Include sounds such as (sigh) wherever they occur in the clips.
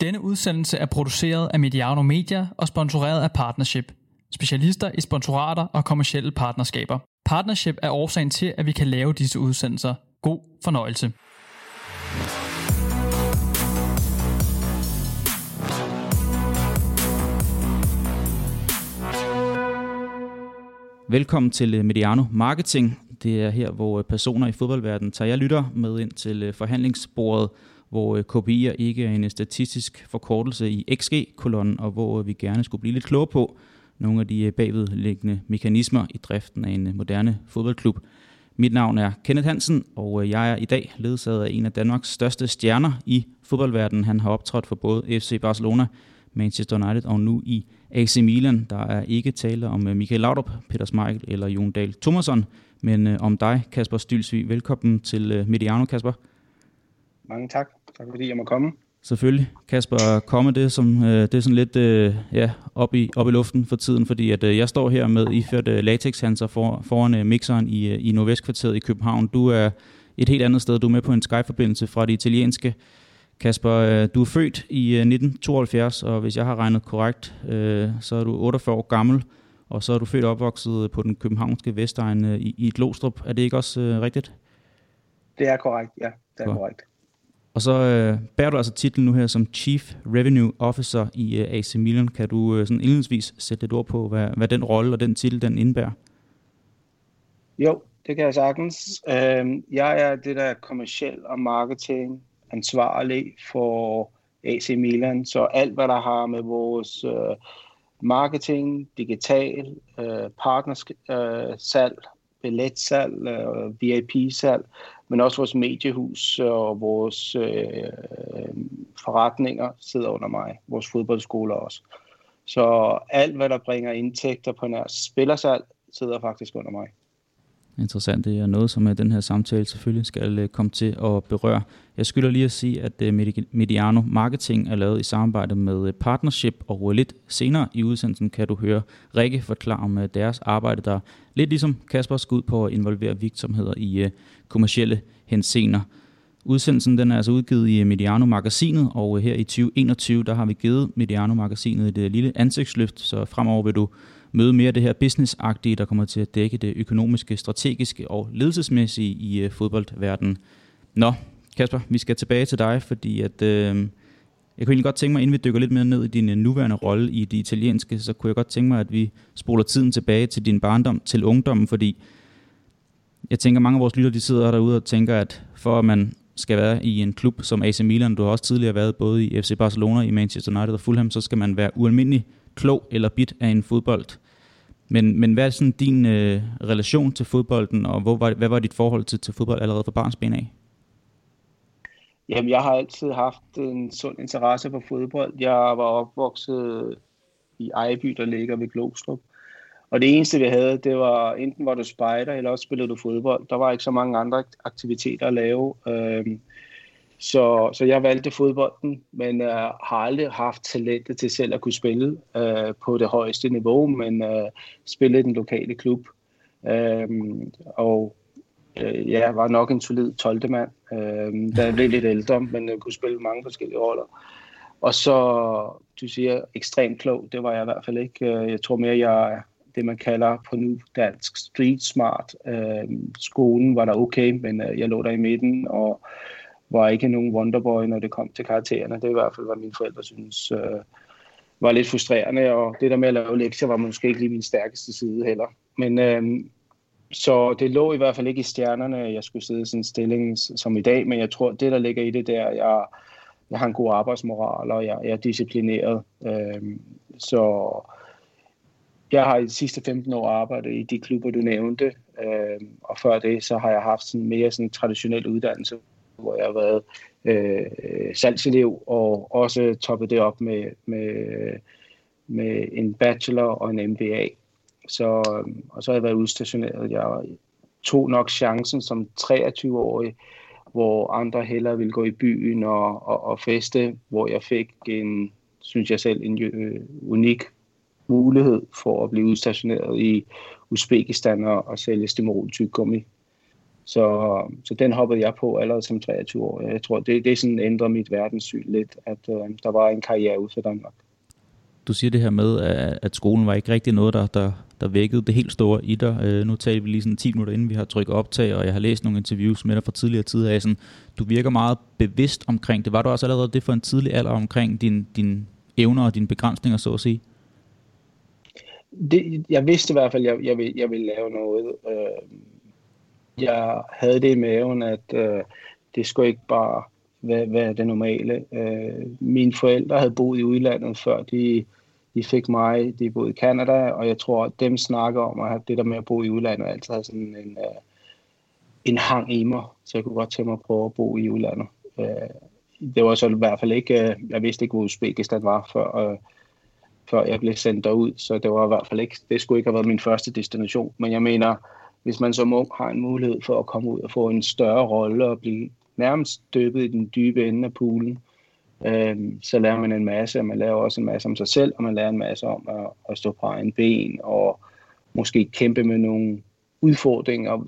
Denne udsendelse er produceret af Mediano Media og sponsoreret af Partnership. Specialister i sponsorater og kommersielle partnerskaber. Partnership er årsagen til, at vi kan lave disse udsendelser. God fornøjelse. Velkommen til øh, Mediano Marketing. Det er her, hvor øh, personer i fodboldverdenen tager jeg lytter med ind til øh, forhandlingsbordet, hvor øh, KPI'er ikke er en øh, statistisk forkortelse i XG-kolonnen, og hvor øh, vi gerne skulle blive lidt klogere på nogle af de bagvedliggende mekanismer i driften af en moderne fodboldklub. Mit navn er Kenneth Hansen, og jeg er i dag ledsaget af en af Danmarks største stjerner i fodboldverdenen. Han har optrådt for både FC Barcelona, Manchester United og nu i AC Milan. Der er ikke tale om Michael Laudrup, Peter Smeichel eller Jon Dahl Thomasson, men om dig, Kasper Stylsvig. Velkommen til Mediano, Kasper. Mange tak. Tak fordi jeg må komme. Selvfølgelig. Kasper, komme det, som, øh, det er sådan lidt øh, ja, op, i, op i luften for tiden, fordi at, øh, jeg står her med iført øh, latexhanser for, foran øh, mixeren i, øh, i Nordvestkvarteret i København. Du er et helt andet sted. Du er med på en Skype-forbindelse fra det italienske. Kasper, øh, du er født i 1972, øh, og hvis jeg har regnet korrekt, øh, så er du 48 år gammel, og så er du født og opvokset på den københavnske Vestegn i, i Glostrup. Er det ikke også rigtigt? Det er korrekt, ja. Det er Godt. korrekt. Og så øh, bærer du altså titlen nu her som Chief Revenue Officer i øh, AC Milan. Kan du øh, sådan indledningsvis sætte lidt ord på, hvad, hvad den rolle og den titel den indebærer? Jo, det kan jeg sagtens. Øh, jeg er det der kommerciel og marketing ansvarlig for AC Milan, så alt hvad der har med vores øh, marketing, digital, øh, partnersalg, øh, billetsalg, øh, VIP-salg, men også vores mediehus øh, og vores øh, forretninger sidder under mig, vores fodboldskoler også. Så alt, hvad der bringer indtægter på nær spillersalg, sidder faktisk under mig. Interessant. Det er noget, som øh, den her samtale selvfølgelig skal øh, komme til at berøre. Jeg skylder lige at sige, at øh, Mediano Marketing er lavet i samarbejde med Partnership, og lidt senere i udsendelsen kan du høre Rikke forklare om deres arbejde, der lidt ligesom Kasper skal ud på at involvere virksomheder i kommercielle hensener. Udsendelsen den er altså udgivet i Mediano Magasinet, og her i 2021 der har vi givet Mediano Magasinet et lille ansigtsløft, så fremover vil du møde mere det her businessagtige, der kommer til at dække det økonomiske, strategiske og ledelsesmæssige i øh, fodboldverdenen. Nå, Kasper, vi skal tilbage til dig, fordi at, øh, jeg kunne egentlig godt tænke mig, inden vi dykker lidt mere ned i din øh, nuværende rolle i det italienske, så kunne jeg godt tænke mig, at vi spoler tiden tilbage til din barndom, til ungdommen, fordi jeg tænker, mange af vores lytter, de sidder derude og tænker, at for at man skal være i en klub som AC Milan, du har også tidligere været både i FC Barcelona, i Manchester United og Fulham, så skal man være ualmindelig klog eller bit af en fodbold. Men, men hvad er sådan din øh, relation til fodbolden, og hvor var, hvad var dit forhold til, til fodbold allerede fra barnsben af? Jamen, jeg har altid haft en sund interesse for fodbold. Jeg var opvokset i Ejby, der ligger ved Glostrup. Og det eneste, vi havde, det var enten var du spejder, eller også spillede du fodbold. Der var ikke så mange andre aktiviteter at lave. Øhm, så, så jeg valgte fodbolden, men øh, har aldrig haft talentet til selv at kunne spille øh, på det højeste niveau, men øh, spille i den lokale klub. Øh, og øh, jeg var nok en solid 12. mand, øh, da jeg blev lidt ældre, men jeg kunne spille mange forskellige roller. Og så, du siger, ekstremt klog, det var jeg i hvert fald ikke. Øh, jeg tror mere, jeg er det, man kalder på nu dansk street smart. Øh, skolen var der okay, men øh, jeg lå der i midten, og var ikke nogen wonderboy, når det kom til karaktererne. Det er i hvert fald, hvad mine forældre synes øh, var lidt frustrerende, og det der med at lave lektier var måske ikke lige min stærkeste side heller. Men øh, så det lå i hvert fald ikke i stjernerne, at jeg skulle sidde i sådan en stilling som i dag, men jeg tror, det der ligger i det der, jeg, jeg har en god arbejdsmoral, og jeg, jeg er disciplineret. Øh, så jeg har i de sidste 15 år arbejdet i de klubber, du nævnte, øh, og før det, så har jeg haft sådan mere sådan traditionel uddannelse, hvor jeg har været øh, øh, salgselev og også toppet det op med, med, med en bachelor og en MBA. Så, øh, og så har jeg været udstationeret. Jeg tog nok chancen som 23-årig, hvor andre hellere ville gå i byen og, og, og feste, hvor jeg fik en, synes jeg selv, en øh, unik mulighed for at blive udstationeret i Uzbekistan og, og sælge stimoltyggegummi. Så, så den hoppede jeg på allerede som 23 år. Jeg tror, det, det sådan ændrede mit verdenssyn lidt, at øh, der var en karriere ud for Danmark. Du siger det her med, at skolen var ikke rigtig noget, der, der, der vækkede det helt store i dig. Øh, nu taler vi lige sådan 10 minutter inden vi har trykket optag, og jeg har læst nogle interviews med dig fra tidligere tid af. Sådan, du virker meget bevidst omkring det. Var du også allerede det for en tidlig alder omkring din, din evner og dine begrænsninger, så at sige? Det, jeg vidste i hvert fald, at jeg, jeg, ville, jeg ville lave noget. Øh, jeg havde det i maven, at øh, det skulle ikke bare være, være det normale. Øh, mine forældre havde boet i udlandet, før de, de fik mig. De boede i Canada, og jeg tror, at dem snakker om at have det der med at bo i udlandet, altid har sådan en, øh, en hang i mig, så jeg kunne godt tænke mig at prøve at bo i udlandet. Øh, det var så i hvert fald ikke, øh, jeg vidste ikke, hvor Uzbekistan var, før, øh, før jeg blev sendt derud, så det var i hvert fald ikke, det skulle ikke have været min første destination. Men jeg mener, hvis man som ung har en mulighed for at komme ud og få en større rolle og blive nærmest døbet i den dybe ende af poolen, øh, så lærer man en masse, og man lærer også en masse om sig selv, og man lærer en masse om at, at stå på egen ben, og måske kæmpe med nogle udfordringer,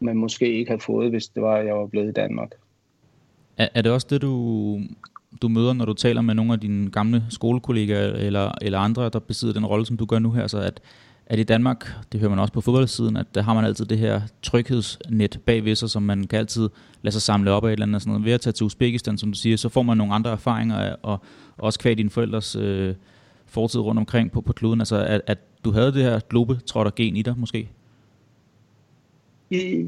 man måske ikke havde fået, hvis det var, at jeg var blevet i Danmark. Er, er det også det, du, du møder, når du taler med nogle af dine gamle skolekollegaer eller, eller andre, der besidder den rolle, som du gør nu her, så at, at i Danmark, det hører man også på fodboldsiden, at der har man altid det her tryghedsnet bagved sig, som man kan altid lade sig samle op af et eller andet. Sådan noget. Ved at tage til Uzbekistan, som du siger, så får man nogle andre erfaringer, og også kvad dine forældres øh, fortid rundt omkring på, på kloden. Altså, at, at du havde det her globetrotter gen i dig, måske?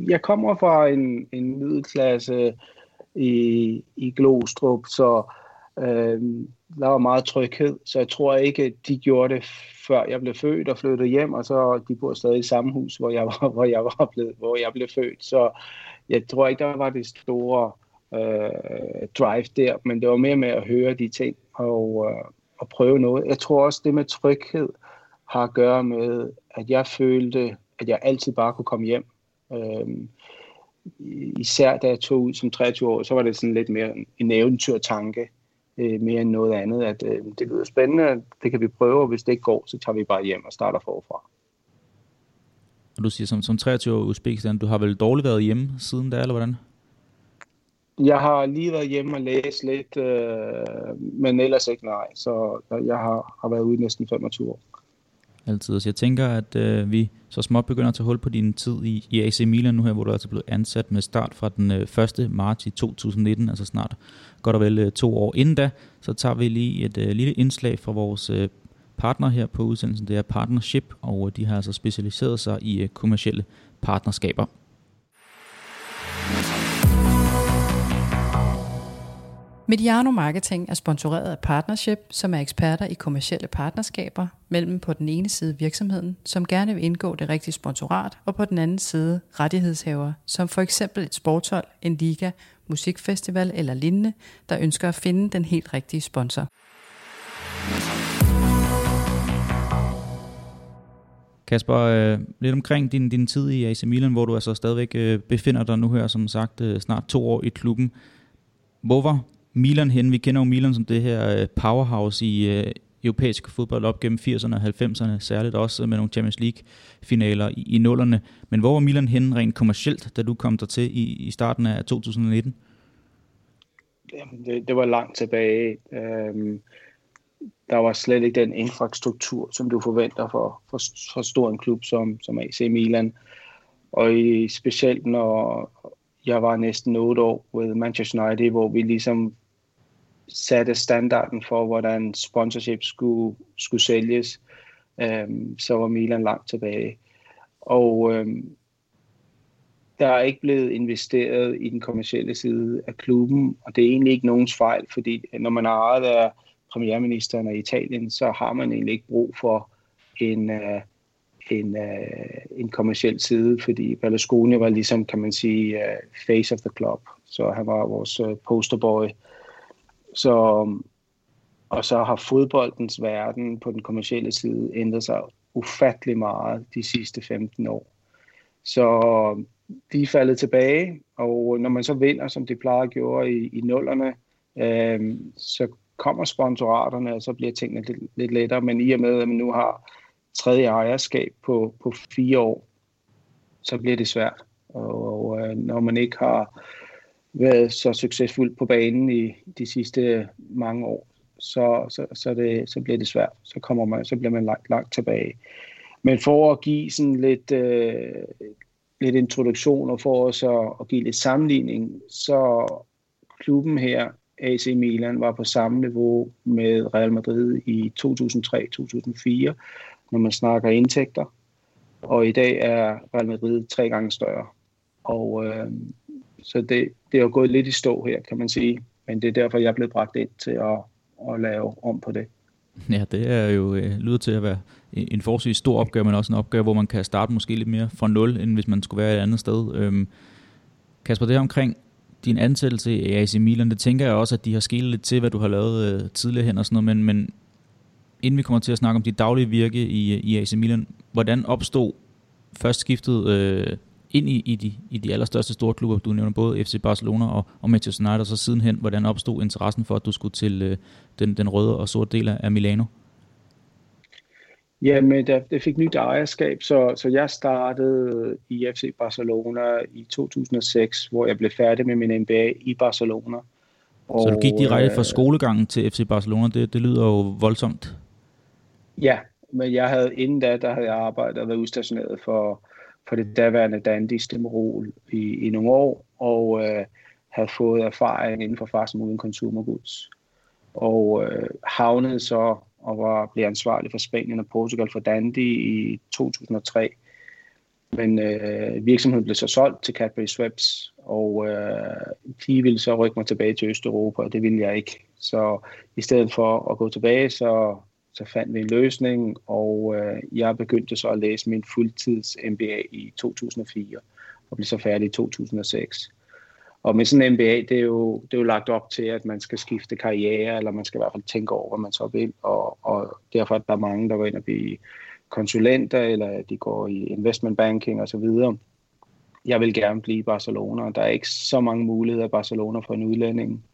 Jeg kommer fra en, en middelklasse i, i Glostrup, så øh, der var meget tryghed, så jeg tror ikke, de gjorde det, før jeg blev født og flyttede hjem, og så de bor stadig i samme hus, hvor jeg var, (laughs) hvor jeg var blevet, hvor jeg blev født. Så jeg tror ikke, der var det store øh, drive der, men det var mere med at høre de ting og, øh, og prøve noget. Jeg tror også, det med tryghed har at gøre med, at jeg følte, at jeg altid bare kunne komme hjem. Øh, især da jeg tog ud som 23 år, så var det sådan lidt mere en eventyrtanke øh, mere end noget andet, at øh, det lyder spændende, det kan vi prøve, og hvis det ikke går, så tager vi bare hjem og starter forfra. Og du siger som, som 23 år Uzbekistan, du har vel dårligt været hjemme siden da, eller hvordan? Jeg har lige været hjemme og læst lidt, øh, men ellers ikke nej, så jeg har, har været ude næsten 25 år altid. Så jeg tænker, at øh, vi så småt begynder at tage hul på din tid i, i AC Milan nu her, hvor du altså er altså blevet ansat med start fra den øh, 1. marts i 2019, altså snart godt og vel øh, to år. Inden da, så tager vi lige et øh, lille indslag fra vores øh, partner her på udsendelsen. Det er Partnership, og øh, de har altså specialiseret sig i øh, kommersielle partnerskaber. Mediano Marketing er sponsoreret af Partnership, som er eksperter i kommersielle partnerskaber mellem på den ene side virksomheden, som gerne vil indgå det rigtige sponsorat, og på den anden side rettighedshaver, som for eksempel et sporthold, en liga, musikfestival eller lignende, der ønsker at finde den helt rigtige sponsor. Kasper, øh, lidt omkring din, din tid i AC Milan, hvor du altså stadigvæk øh, befinder dig nu her, som sagt, øh, snart to år i klubben. Hvor var Milan hen? Vi kender jo Milan som det her øh, powerhouse i øh, europæisk fodbold op gennem 80'erne og 90'erne, særligt også med nogle Champions League-finaler i, i nullerne. Men hvor var Milan hen rent kommercielt, da du kom der til i, i starten af 2019? Jamen, det, det var langt tilbage. Øhm, der var slet ikke den infrastruktur, som du forventer for, for, for stor en klub som, som AC Milan. Og i, specielt når jeg var næsten 8 år ved Manchester United, hvor vi ligesom satte standarden for, hvordan sponsorship skulle, skulle sælges, øhm, så var Milan langt tilbage. Og øhm, der er ikke blevet investeret i den kommercielle side af klubben, og det er egentlig ikke nogens fejl, fordi når man har ejet af premierministeren af Italien, så har man egentlig ikke brug for en, uh, en, uh, en kommersiel side, fordi Berlusconi var ligesom, kan man sige, uh, face of the club, så han var vores uh, posterboy. Så, og så har fodboldens verden på den kommercielle side ændret sig ufattelig meget de sidste 15 år. Så de er faldet tilbage, og når man så vinder, som de plejer at gøre i, i nullerne, øh, så kommer sponsoraterne, og så bliver tingene lidt, lidt lettere. Men i og med, at man nu har tredje ejerskab på, på fire år, så bliver det svært. Og, og øh, når man ikke har været så succesfuld på banen i de sidste mange år, så, så, så, det, så bliver det svært. Så, kommer man, så bliver man langt, langt tilbage. Men for at give sådan lidt, øh, lidt introduktion og for os at, at give lidt sammenligning, så klubben her, AC Milan, var på samme niveau med Real Madrid i 2003-2004, når man snakker indtægter. Og i dag er Real Madrid tre gange større. Og øh, så det, det er jo gået lidt i stå her, kan man sige. Men det er derfor, jeg er blevet bragt ind til at, at lave om på det. Ja, det er jo øh, lyder til at være en forholdsvis stor opgave, men også en opgave, hvor man kan starte måske lidt mere fra nul, end hvis man skulle være et andet sted. Øhm, Kasper, det her omkring din ansættelse i AC Milan, det tænker jeg også, at de har skilt lidt til, hvad du har lavet øh, tidligere hen og sådan noget, men, men inden vi kommer til at snakke om dit daglige virke i, øh, i AC Milan, hvordan opstod først skiftet øh, ind i, i, de, i de allerstørste store klubber, du nævner både FC Barcelona og, og Manchester United, og så sidenhen, hvordan opstod interessen for, at du skulle til øh, den, den røde og sorte del af Milano? Jamen, det, det fik nyt ejerskab, så, så jeg startede i FC Barcelona i 2006, hvor jeg blev færdig med min MBA i Barcelona. Og, så du gik direkte fra øh, skolegangen til FC Barcelona, det, det lyder jo voldsomt. Ja, men jeg havde inden da, der havde jeg arbejdet og været udstationeret for, for det daværende Dandy Stemmerol i, i nogle år, og øh, havde fået erfaring inden for fast uden consumer goods. Og øh, havnede så og var, blev ansvarlig for Spanien og Portugal for Dandy i 2003. Men øh, virksomheden blev så solgt til Cadbury Schweppes, og øh, de ville så rykke mig tilbage til Østeuropa, og det ville jeg ikke. Så i stedet for at gå tilbage, så, så fandt vi en løsning, og øh, jeg begyndte så at læse min fuldtids MBA i 2004, og blev så færdig i 2006. Og med sådan en MBA, det er, jo, det er jo lagt op til, at man skal skifte karriere, eller man skal i hvert fald tænke over, hvad man så vil. Og, og derfor er der mange, der går ind og bliver konsulenter, eller de går i investment banking osv. Jeg vil gerne blive i Barcelona. Der er ikke så mange muligheder i Barcelona for en udlænding.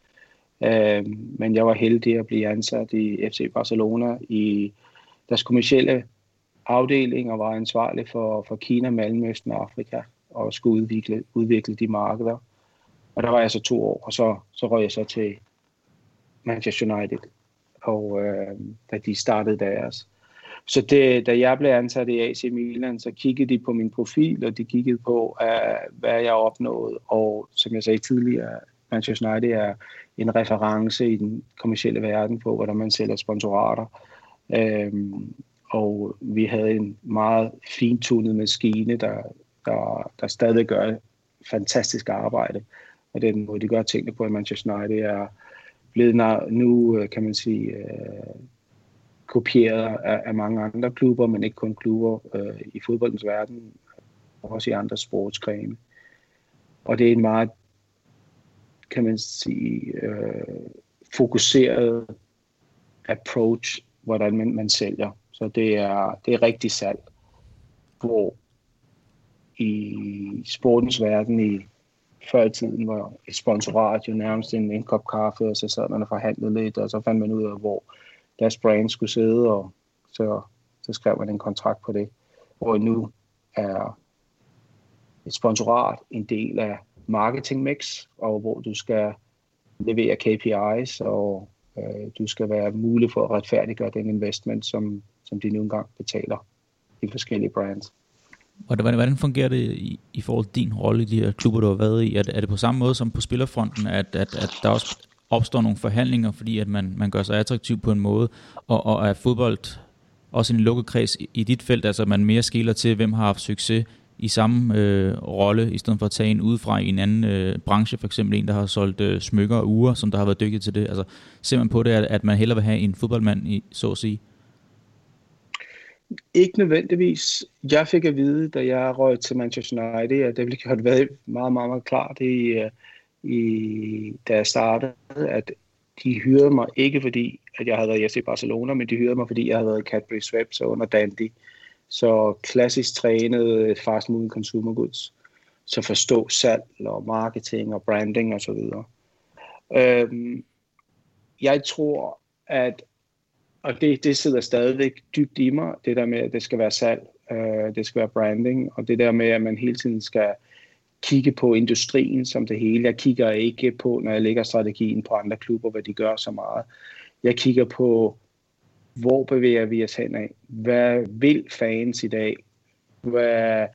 Øh, men jeg var heldig at blive ansat i FC Barcelona i deres kommersielle afdeling og var ansvarlig for, for Kina, Mellemøsten og Afrika og skulle udvikle, udvikle de markeder. Og der var jeg så to år, og så, så røg jeg så til Manchester United, og øh, da de startede deres. Så det, da jeg blev ansat i AC Milan, så kiggede de på min profil, og de kiggede på, uh, hvad jeg opnåede. Og som jeg sagde tidligere, Manchester United er en reference i den kommercielle verden på, hvordan man sælger sponsorater. Øhm, og vi havde en meget fintunet maskine, der, der, der stadig gør fantastisk arbejde og den måde, de gør tingene på i Manchester United, er blevet nu, øh, kan man sige, øh, kopieret af, af mange andre klubber, men ikke kun klubber øh, i fodboldens verden, også i andre sportsgrene. Og det er en meget, kan man sige, øh, fokuseret approach, hvordan man, man sælger. Så det er, det er rigtig salg, hvor i sportens verden, i før i tiden var et sponsorat jo nærmest en, en kop kaffe, og så sad man og forhandlede lidt, og så fandt man ud af, hvor deres brand skulle sidde, og så, så skrev man en kontrakt på det. Hvor nu er et sponsorat en del af marketing mix, og hvor du skal levere KPIs, og øh, du skal være mulig for at retfærdiggøre den investment, som, som de nu engang betaler i forskellige brands. Og Hvordan, hvordan fungerer det i, i forhold til din rolle i de her klubber, du har været i? Er, er det på samme måde som på spillerfronten, at, at, at der også opstår nogle forhandlinger, fordi at man, man gør sig attraktiv på en måde, og, og er fodbold også en lukket kreds i, i dit felt, altså man mere skiller til, hvem har haft succes i samme øh, rolle, i stedet for at tage en udefra i en anden øh, branche, for eksempel en, der har solgt øh, smykker og uger, som der har været dygtig til det. Altså ser man på det, at, at man hellere vil have en fodboldmand, i, så at sige? Ikke nødvendigvis. Jeg fik at vide, da jeg røg til Manchester United, at det ville have været meget, meget, meget klart, i, øh, i, da jeg startede, at de hyrede mig ikke fordi, at jeg havde været i FC Barcelona, men de hyrede mig, fordi jeg havde været i Cadbury Schweppes under Dandy. Så klassisk trænet øh, fast moving consumer goods. Så forstå salg og marketing og branding osv. Øhm, jeg tror, at og det, det sidder stadigvæk dybt i mig, det der med, at det skal være salg, øh, det skal være branding, og det der med, at man hele tiden skal kigge på industrien som det hele. Jeg kigger ikke på, når jeg lægger strategien på andre klubber, hvad de gør så meget. Jeg kigger på, hvor bevæger vi os hen af? Hvad vil fans i dag? Hvad,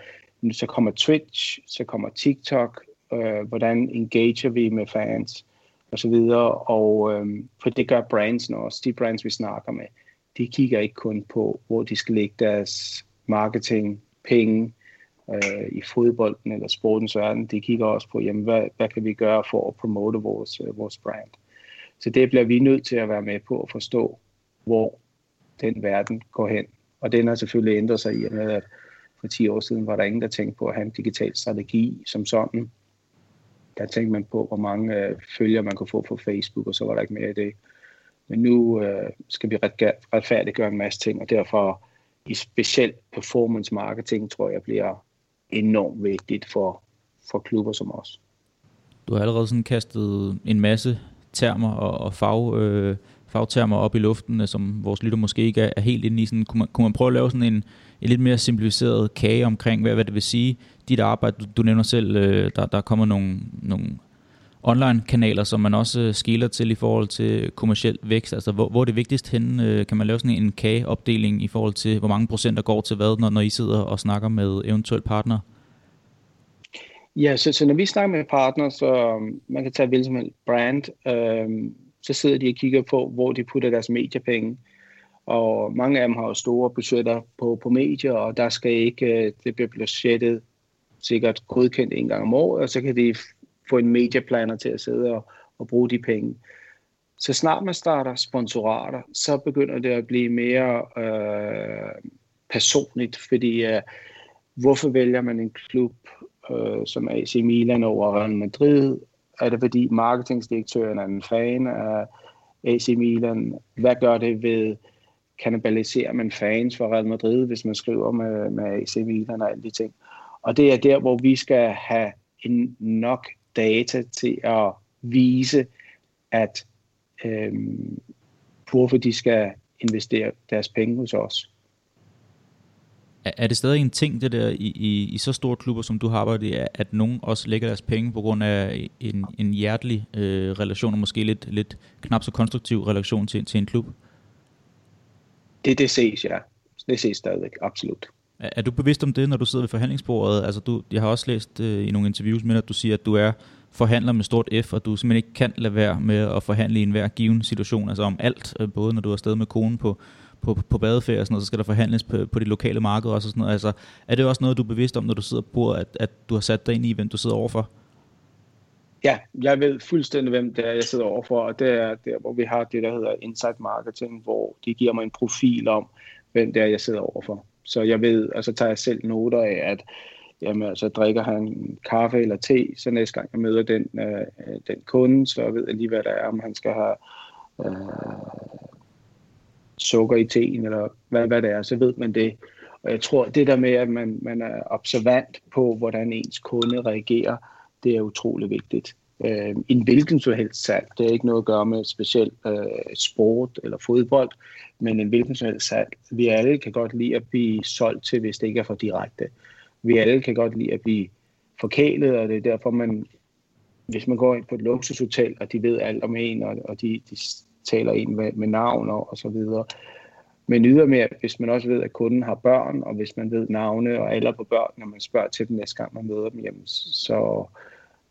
så kommer Twitch, så kommer TikTok, øh, hvordan engager vi med fans, og så videre. Og øh, for det gør brands også. De brands, vi snakker med, de kigger ikke kun på, hvor de skal lægge deres marketing, penge, øh, i fodbolden eller sportens verden. De kigger også på, jamen, hvad, hvad kan vi gøre for at promote vores, øh, vores brand. Så det bliver vi nødt til at være med på at forstå, hvor den verden går hen. Og den har selvfølgelig ændret sig i og med, at for 10 år siden var der ingen, der tænkte på at have en digital strategi som sådan. Der tænkte man på, hvor mange øh, følgere man kunne få på Facebook, og så var der ikke mere i det. Men nu øh, skal vi retfærdiggøre en masse ting, og derfor i specielt performance marketing, tror jeg, bliver enormt vigtigt for, for klubber som os. Du har allerede sådan kastet en masse termer og, og fag, øh, fagtermer op i luften, øh, som vores lytter måske ikke er, helt inde i. Sådan, kunne, man, kunne man prøve at lave sådan en, en lidt mere simplificeret kage omkring, hvad, hvad det vil sige, dit arbejde, du, du nævner selv, øh, der, der kommer nogle, nogle online-kanaler, som man også øh, skiller til i forhold til kommersiel vækst? Altså, hvor, hvor er det vigtigst henne? Øh, kan man lave sådan en kageopdeling i forhold til, hvor mange procent der går til hvad, når, når I sidder og snakker med eventuelle partner? Ja, så, så når vi snakker med partner, så man kan tage hvilken brand, øh, så sidder de og kigger på, hvor de putter deres mediepenge. Og mange af dem har jo store budgetter på, på medier, og der skal ikke, øh, det bliver budgettet sikkert godkendt en gang om året, og så kan de få en medieplaner til at sidde og, og bruge de penge. Så snart man starter sponsorater, så begynder det at blive mere øh, personligt, fordi øh, hvorfor vælger man en klub øh, som AC Milan over Real Madrid? Er det fordi marketingdirektøren er en fan af AC Milan? Hvad gør det ved kannibaliserer man fans for Real Madrid, hvis man skriver med, med AC Milan og alle de ting? Og det er der, hvor vi skal have en nok data til at vise, at øhm, hvorfor de skal investere deres penge hos os. Er det stadig en ting, det der i, i, i så store klubber, som du har arbejdet i, at nogen også lægger deres penge på grund af en, en hjertelig øh, relation, og måske lidt, lidt knap så konstruktiv relation til, til en klub? Det, det ses, ja. Det ses stadigvæk, absolut. Er, er du bevidst om det, når du sidder ved forhandlingsbordet? Altså, du, jeg har også læst øh, i nogle interviews med at du siger, at du er forhandler med stort F, og du simpelthen ikke kan lade være med at forhandle i enhver given situation, altså om alt, øh, både når du er afsted med konen på, på, på badeferie og sådan noget, så skal der forhandles på, på de lokale markeder også og sådan noget. Altså, er det også noget, du er bevidst om, når du sidder på bordet, at, at du har sat dig ind i, hvem du sidder overfor? Ja, jeg ved fuldstændig, hvem det er, jeg sidder overfor, og det er der, hvor vi har det, der hedder Insight Marketing, hvor de giver mig en profil om, hvem det er, jeg sidder overfor. Så jeg ved, og så tager jeg selv noter af, at jamen, altså, drikker han kaffe eller te, så næste gang jeg møder den, øh, den kunde, så ved jeg lige, hvad der er, om han skal have øh, sukker i teen, eller hvad, hvad det er, så ved man det. Og jeg tror, det der med, at man, man er observant på, hvordan ens kunde reagerer, det er utrolig vigtigt. Øh, en hvilken som helst salg, det har ikke noget at gøre med specielt øh, sport eller fodbold, men en hvilken som helst salg. Vi alle kan godt lide at blive solgt til, hvis det ikke er for direkte. Vi alle kan godt lide at blive forkælet, og det er derfor, man, hvis man går ind på et luksushotel, og de ved alt om en, og, og de, de taler en med, med navn og, og så videre. Men ydermere, hvis man også ved, at kunden har børn, og hvis man ved navne og alder på børn, når man spørger til dem næste gang, man møder dem hjemme, Så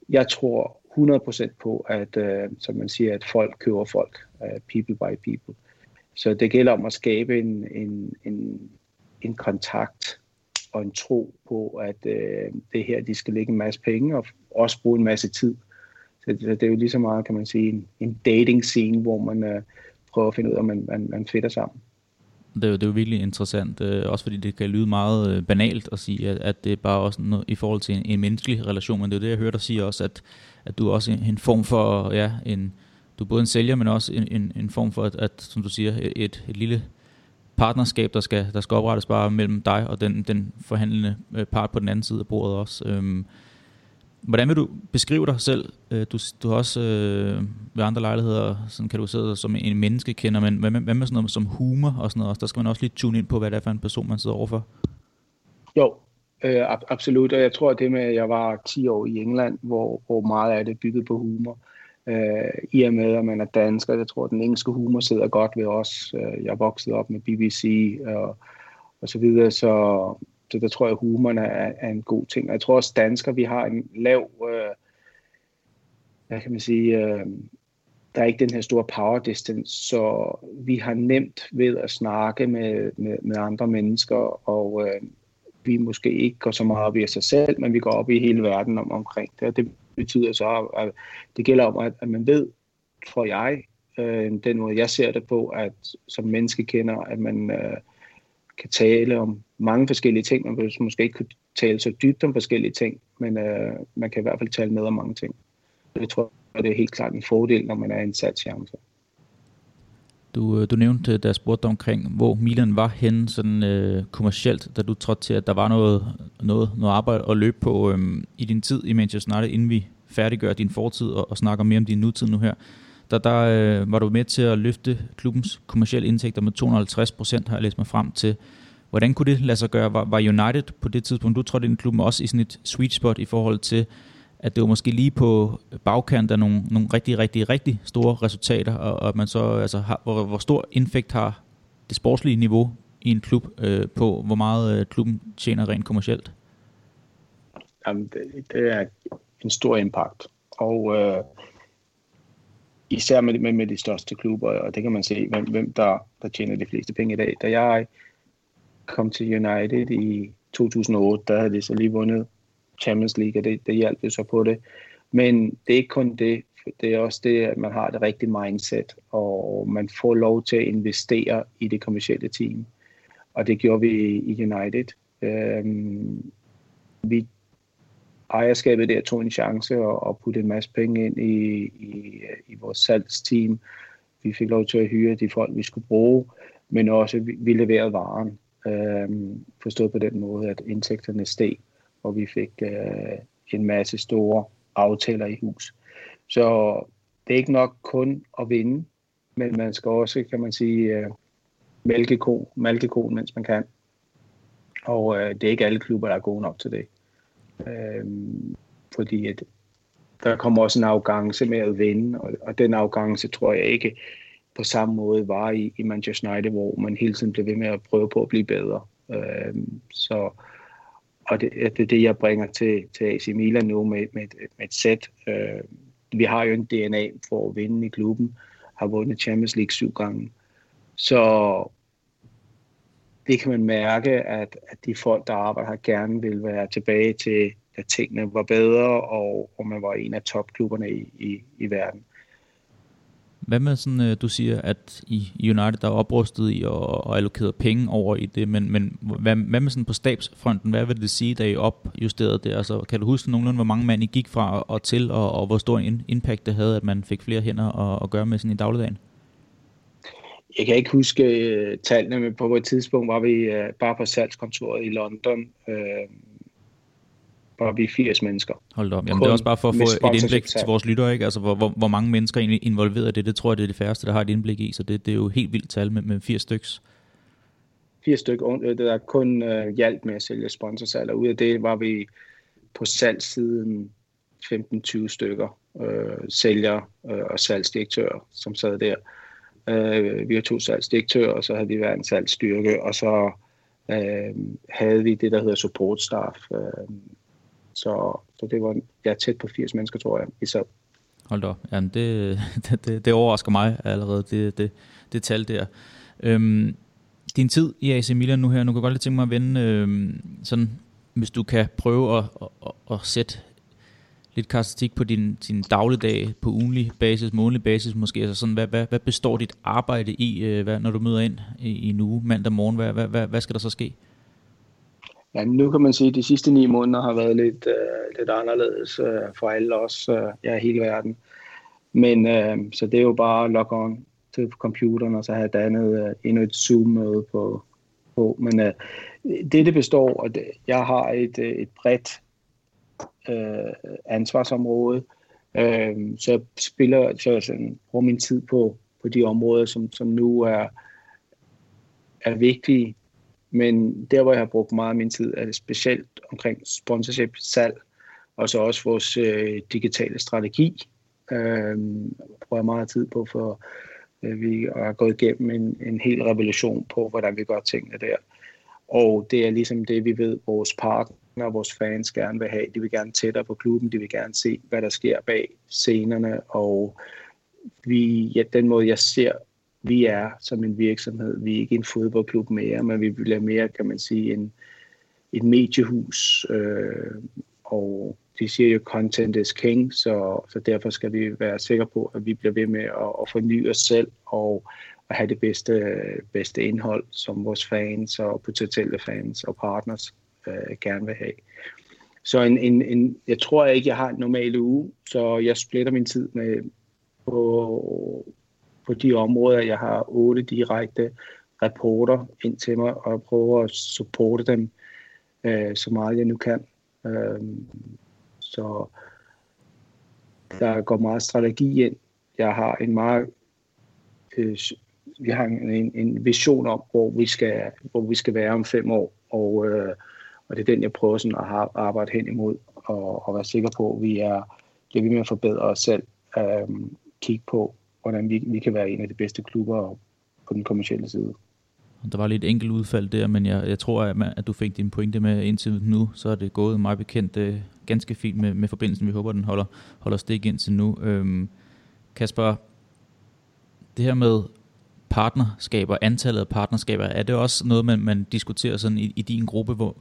jeg tror 100% på, at, øh, som man siger, at folk køber folk. Uh, people by people. Så det gælder om at skabe en, en, en, en kontakt og en tro på, at øh, det her, de skal lægge en masse penge og også bruge en masse tid. Så det, det er jo lige så meget, kan man sige, en, en dating scene, hvor man øh, prøver at finde ud af, om man, man, man fitter sammen. Det er, jo, det er jo virkelig interessant, øh, også fordi det kan lyde meget øh, banalt at sige, at, at det er bare også noget, i forhold til en, en menneskelig relation, men det er jo det, jeg hørte dig sige også, at, at du er også en, en form for, ja, en, du er både en sælger, men også en, en, en form for, at, at, som du siger, et, et lille partnerskab, der skal, der skal oprettes bare mellem dig og den, den forhandlende øh, part på den anden side af bordet også. Øhm, Hvordan vil du beskrive dig selv? Øh, du, du har også øh, ved andre lejligheder sådan kan du sidde som en menneskekender, men hvad med, hvad med sådan noget som humor og sådan noget? Der skal man også lige tune ind på, hvad det er for en person, man sidder overfor. Jo, Øh, absolut, og jeg tror, at det med, at jeg var 10 år i England, hvor, hvor meget af det bygget på humor, øh, i og med, at man er dansker, jeg tror, at den engelske humor sidder godt ved os. Øh, jeg voksede op med BBC og, og så videre, så, så der tror jeg, at humoren er, er en god ting. Og jeg tror også, danskere, vi har en lav, øh, hvad kan man sige, øh, der er ikke den her store power distance, så vi har nemt ved at snakke med, med, med andre mennesker, og øh, vi måske ikke går så meget op i sig selv, men vi går op i hele verden om, omkring det. Det betyder så, at det gælder om, at, at man ved, tror jeg, øh, den måde jeg ser det på, at som menneske kender, at man øh, kan tale om mange forskellige ting. Man vil måske ikke kunne tale så dybt om forskellige ting, men øh, man kan i hvert fald tale med om mange ting. Det tror jeg, det er helt klart en fordel, når man er en sat. Du, øh, du nævnte, øh, da jeg spurgte omkring, hvor Milan var henne sådan, øh, kommercielt, da du trådte til, at der var noget, noget, noget arbejde at løbe på øh, i din tid i Manchester United, inden vi færdiggør din fortid og, og snakker mere om din nutid nu her. Der, der øh, var du med til at løfte klubbens kommercielle indtægter med 250 procent, har jeg læst mig frem til. Hvordan kunne det lade sig gøre? Var, var United på det tidspunkt, du trådte ind i klubben, også i sådan et sweet spot i forhold til at det var måske lige på bagkant af nogle, nogle rigtig, rigtig, rigtig store resultater, og, og at man så, altså, har, hvor, hvor stor indfægt har det sportslige niveau i en klub øh, på, hvor meget øh, klubben tjener rent kommercielt? Jamen, det, det er en stor impact, og øh, især med, med, med de største klubber, og det kan man se, hvem, hvem der, der tjener de fleste penge i dag. Da jeg kom til United i 2008, der havde de så lige vundet Champions League, og det, det hjalp jo så på det. Men det er ikke kun det. Det er også det, at man har det rigtige mindset, og man får lov til at investere i det kommercielle team. Og det gjorde vi i United. Øhm, vi ejerskabet der tog en chance og, og putte en masse penge ind i, i, i vores salgsteam. Vi fik lov til at hyre de folk, vi skulle bruge, men også vi, vi leverede varen. Øh, forstået på den måde, at indtægterne steg og vi fik øh, en masse store aftaler i hus. Så det er ikke nok kun at vinde, men man skal også, kan man sige, øh, mælke, ko, mælke koen, mens man kan. Og øh, det er ikke alle klubber, der er gode nok til det. Øh, fordi at der kommer også en afgangse med at vinde, og, og den afgangse tror jeg ikke på samme måde var i, i Manchester United, hvor man hele tiden blev ved med at prøve på at blive bedre. Øh, så og det, det er det, jeg bringer til, til AC Milan nu med, med, med et sæt. Øh, vi har jo en DNA for at vinde i klubben, har vundet Champions League syv gange. Så det kan man mærke, at, at de folk, der arbejder her, gerne vil være tilbage til, da tingene var bedre, og, og man var en af topklubberne i, i, i verden. Hvad med sådan, øh, du siger, at i United der er oprustet i og, og allokeret penge over i det, men, men hvad, hvad med sådan på stabsfronten, hvad vil det sige, da I opjusterede det? Altså, kan du huske nogenlunde, hvor mange mand I gik fra og til, og, og hvor stor en impact det havde, at man fik flere hænder at, at gøre med sådan i dagligdagen? Jeg kan ikke huske uh, tallene, men på et tidspunkt var vi uh, bare på salgskontoret i London, uh, var vi 80 mennesker. Hold op. Jamen, det er også bare for at få et indblik til vores lyttere, ikke? Altså, hvor, hvor, hvor mange mennesker er involveret i det, det tror jeg, det er det færreste, der har et indblik i, så det, det er jo helt vildt tal med, med 80 styks. 80 stykker, det der kun uh, hjælp med at sælge sponsorsalg, og ud af det var vi på salgssiden 15-20 stykker uh, sælgere uh, og salgsdirektører, som sad der øh, vi har to salgsdirektører, og så havde vi været en salgsstyrke, og så øh, havde vi det, der hedder support staff, Øh, så, så det var ja, tæt på 80 mennesker, tror jeg, i salg. Hold da Jamen, det, (laughs) det, det, det overrasker mig allerede, det, det, det tal der. Øhm, din tid i AC Milan nu her, nu kan jeg godt lige tænke mig at vende, øhm, sådan, hvis du kan prøve at, at, at, at sætte lidt karakteristik på din, din dagligdag, på ugenlig basis, månedlig basis måske, altså sådan, hvad, hvad, hvad består dit arbejde i, øh, hvad, når du møder ind i, i en uge, mandag morgen, hvad, hvad, hvad, hvad skal der så ske? Ja, nu kan man sige, at de sidste ni måneder har været lidt, uh, lidt anderledes uh, for alle os, uh, ja, hele verden. Men uh, så det er jo bare at logge on til computeren, og så have dannet uh, endnu et Zoom-møde på, på. Men uh, det, det består, og det, jeg har et, et bredt øh, ansvarsområde, Øh, så jeg spiller, så jeg sådan, bruger min tid på, på de områder, som, som nu er, er vigtige Men der, hvor jeg har brugt meget af min tid, er det specielt omkring sponsorship, salg, og så også vores øh, digitale strategi. Øh, bruger jeg meget tid på, for øh, vi har gået igennem en, en hel revolution på, hvordan vi gør tingene der. Og det er ligesom det, vi ved, vores partner og vores fans gerne vil have. De vil gerne tættere på klubben, de vil gerne se, hvad der sker bag scenerne, og vi, ja, den måde, jeg ser, vi er som en virksomhed, vi er ikke en fodboldklub mere, men vi bliver mere, kan man sige, en, et mediehus, øh, og de siger jo, content is king, så, så derfor skal vi være sikre på, at vi bliver ved med at, at forny os selv og at have det bedste, bedste indhold, som vores fans og potentielle fans og partners øh, gerne vil have. Så en, en, en, jeg tror ikke, jeg har en normal uge, så jeg splitter min tid med på, på de områder. Jeg har otte direkte rapporter ind til mig, og prøver at supporte dem øh, så meget jeg nu kan. Øh, så der går meget strategi ind. Jeg har en meget øh, vi har en, en vision om, hvor vi skal, hvor vi skal være om fem år, og, øh, og det er den, jeg prøver sådan at arbejde hen imod, og, og være sikker på, at vi er, bliver vi med at forbedre os selv, Øhm, kigge på, hvordan vi, vi kan være en af de bedste klubber på den kommercielle side. Der var lidt enkelt udfald der, men jeg, jeg tror, at, at du fik din pointe med indtil nu, så er det gået meget bekendt øh, ganske fint med, med forbindelsen. Vi håber, den holder, holder stik indtil nu. Øhm, Kasper, det her med partnerskaber, antallet af partnerskaber, er det også noget, man, man diskuterer sådan i, i din gruppe, hvor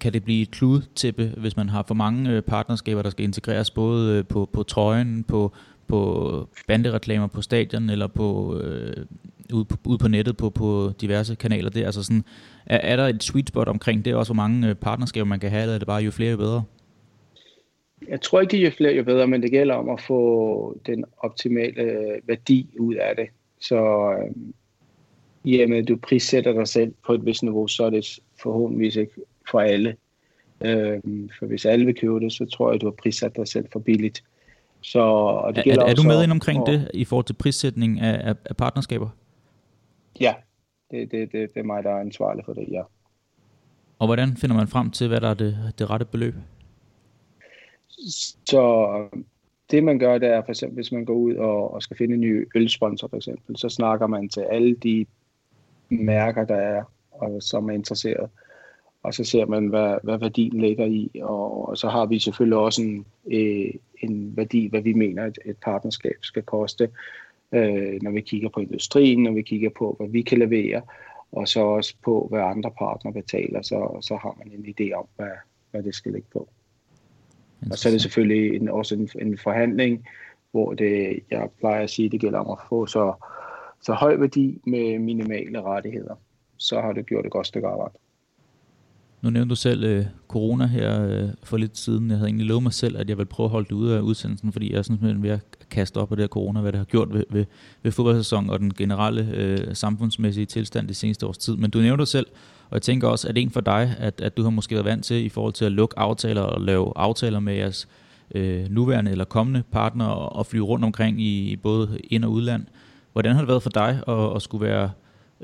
kan det blive et kludtæppe, hvis man har for mange øh, partnerskaber, der skal integreres både øh, på, på trøjen, på, på bandereklamer på stadion eller på, øh, ude, på, ude på nettet på, på diverse kanaler der. Altså sådan, er, er der et sweet spot omkring det også, hvor mange øh, partnerskaber man kan have, eller er det bare jo flere jo bedre? Jeg tror ikke, det er jo flere jo bedre, men det gælder om at få den optimale værdi ud af det. Så øh, i og med, at du prissætter dig selv på et vist niveau, så er det forhåbentlig ikke for alle. Øh, for hvis alle vil købe det, så tror jeg, du har prissat dig selv for billigt. Så, og det er, er du med ind omkring og, det i forhold til prissætning af, af, af partnerskaber? Ja, det, det, det, det er mig, der er ansvarlig for det, ja. Og hvordan finder man frem til, hvad der er det, det rette beløb? Så det man gør, det er for eksempel, hvis man går ud og, og skal finde en ny ølsponsor for eksempel, så snakker man til alle de mærker, der er, og som er interesseret. Og så ser man, hvad, hvad værdien ligger i, og, og så har vi selvfølgelig også en, øh, en værdi, hvad vi mener, at et partnerskab skal koste, øh, når vi kigger på industrien, når vi kigger på, hvad vi kan levere, og så også på, hvad andre partnere betaler, så, så har man en idé om, hvad, hvad det skal ligge på. Og så er det selvfølgelig en, også en, en forhandling, hvor det, jeg plejer at sige, det gælder om at få så, så høj værdi med minimale rettigheder. Så har det gjort et godt stykke arbejde. Nu nævnte du selv øh, corona her øh, for lidt siden. Jeg havde egentlig lovet mig selv, at jeg ville prøve at holde det ude af udsendelsen, fordi jeg er sådan ved at kaste op på det her corona, hvad det har gjort ved, ved, ved fodboldsæsonen og den generelle øh, samfundsmæssige tilstand det seneste års tid. Men du nævnte selv, og jeg tænker også, at det en for dig, at, at du har måske været vant til i forhold til at lukke aftaler og lave aftaler med jeres øh, nuværende eller kommende partner og, og flyve rundt omkring i både ind- og udland. Hvordan har det været for dig at, at skulle være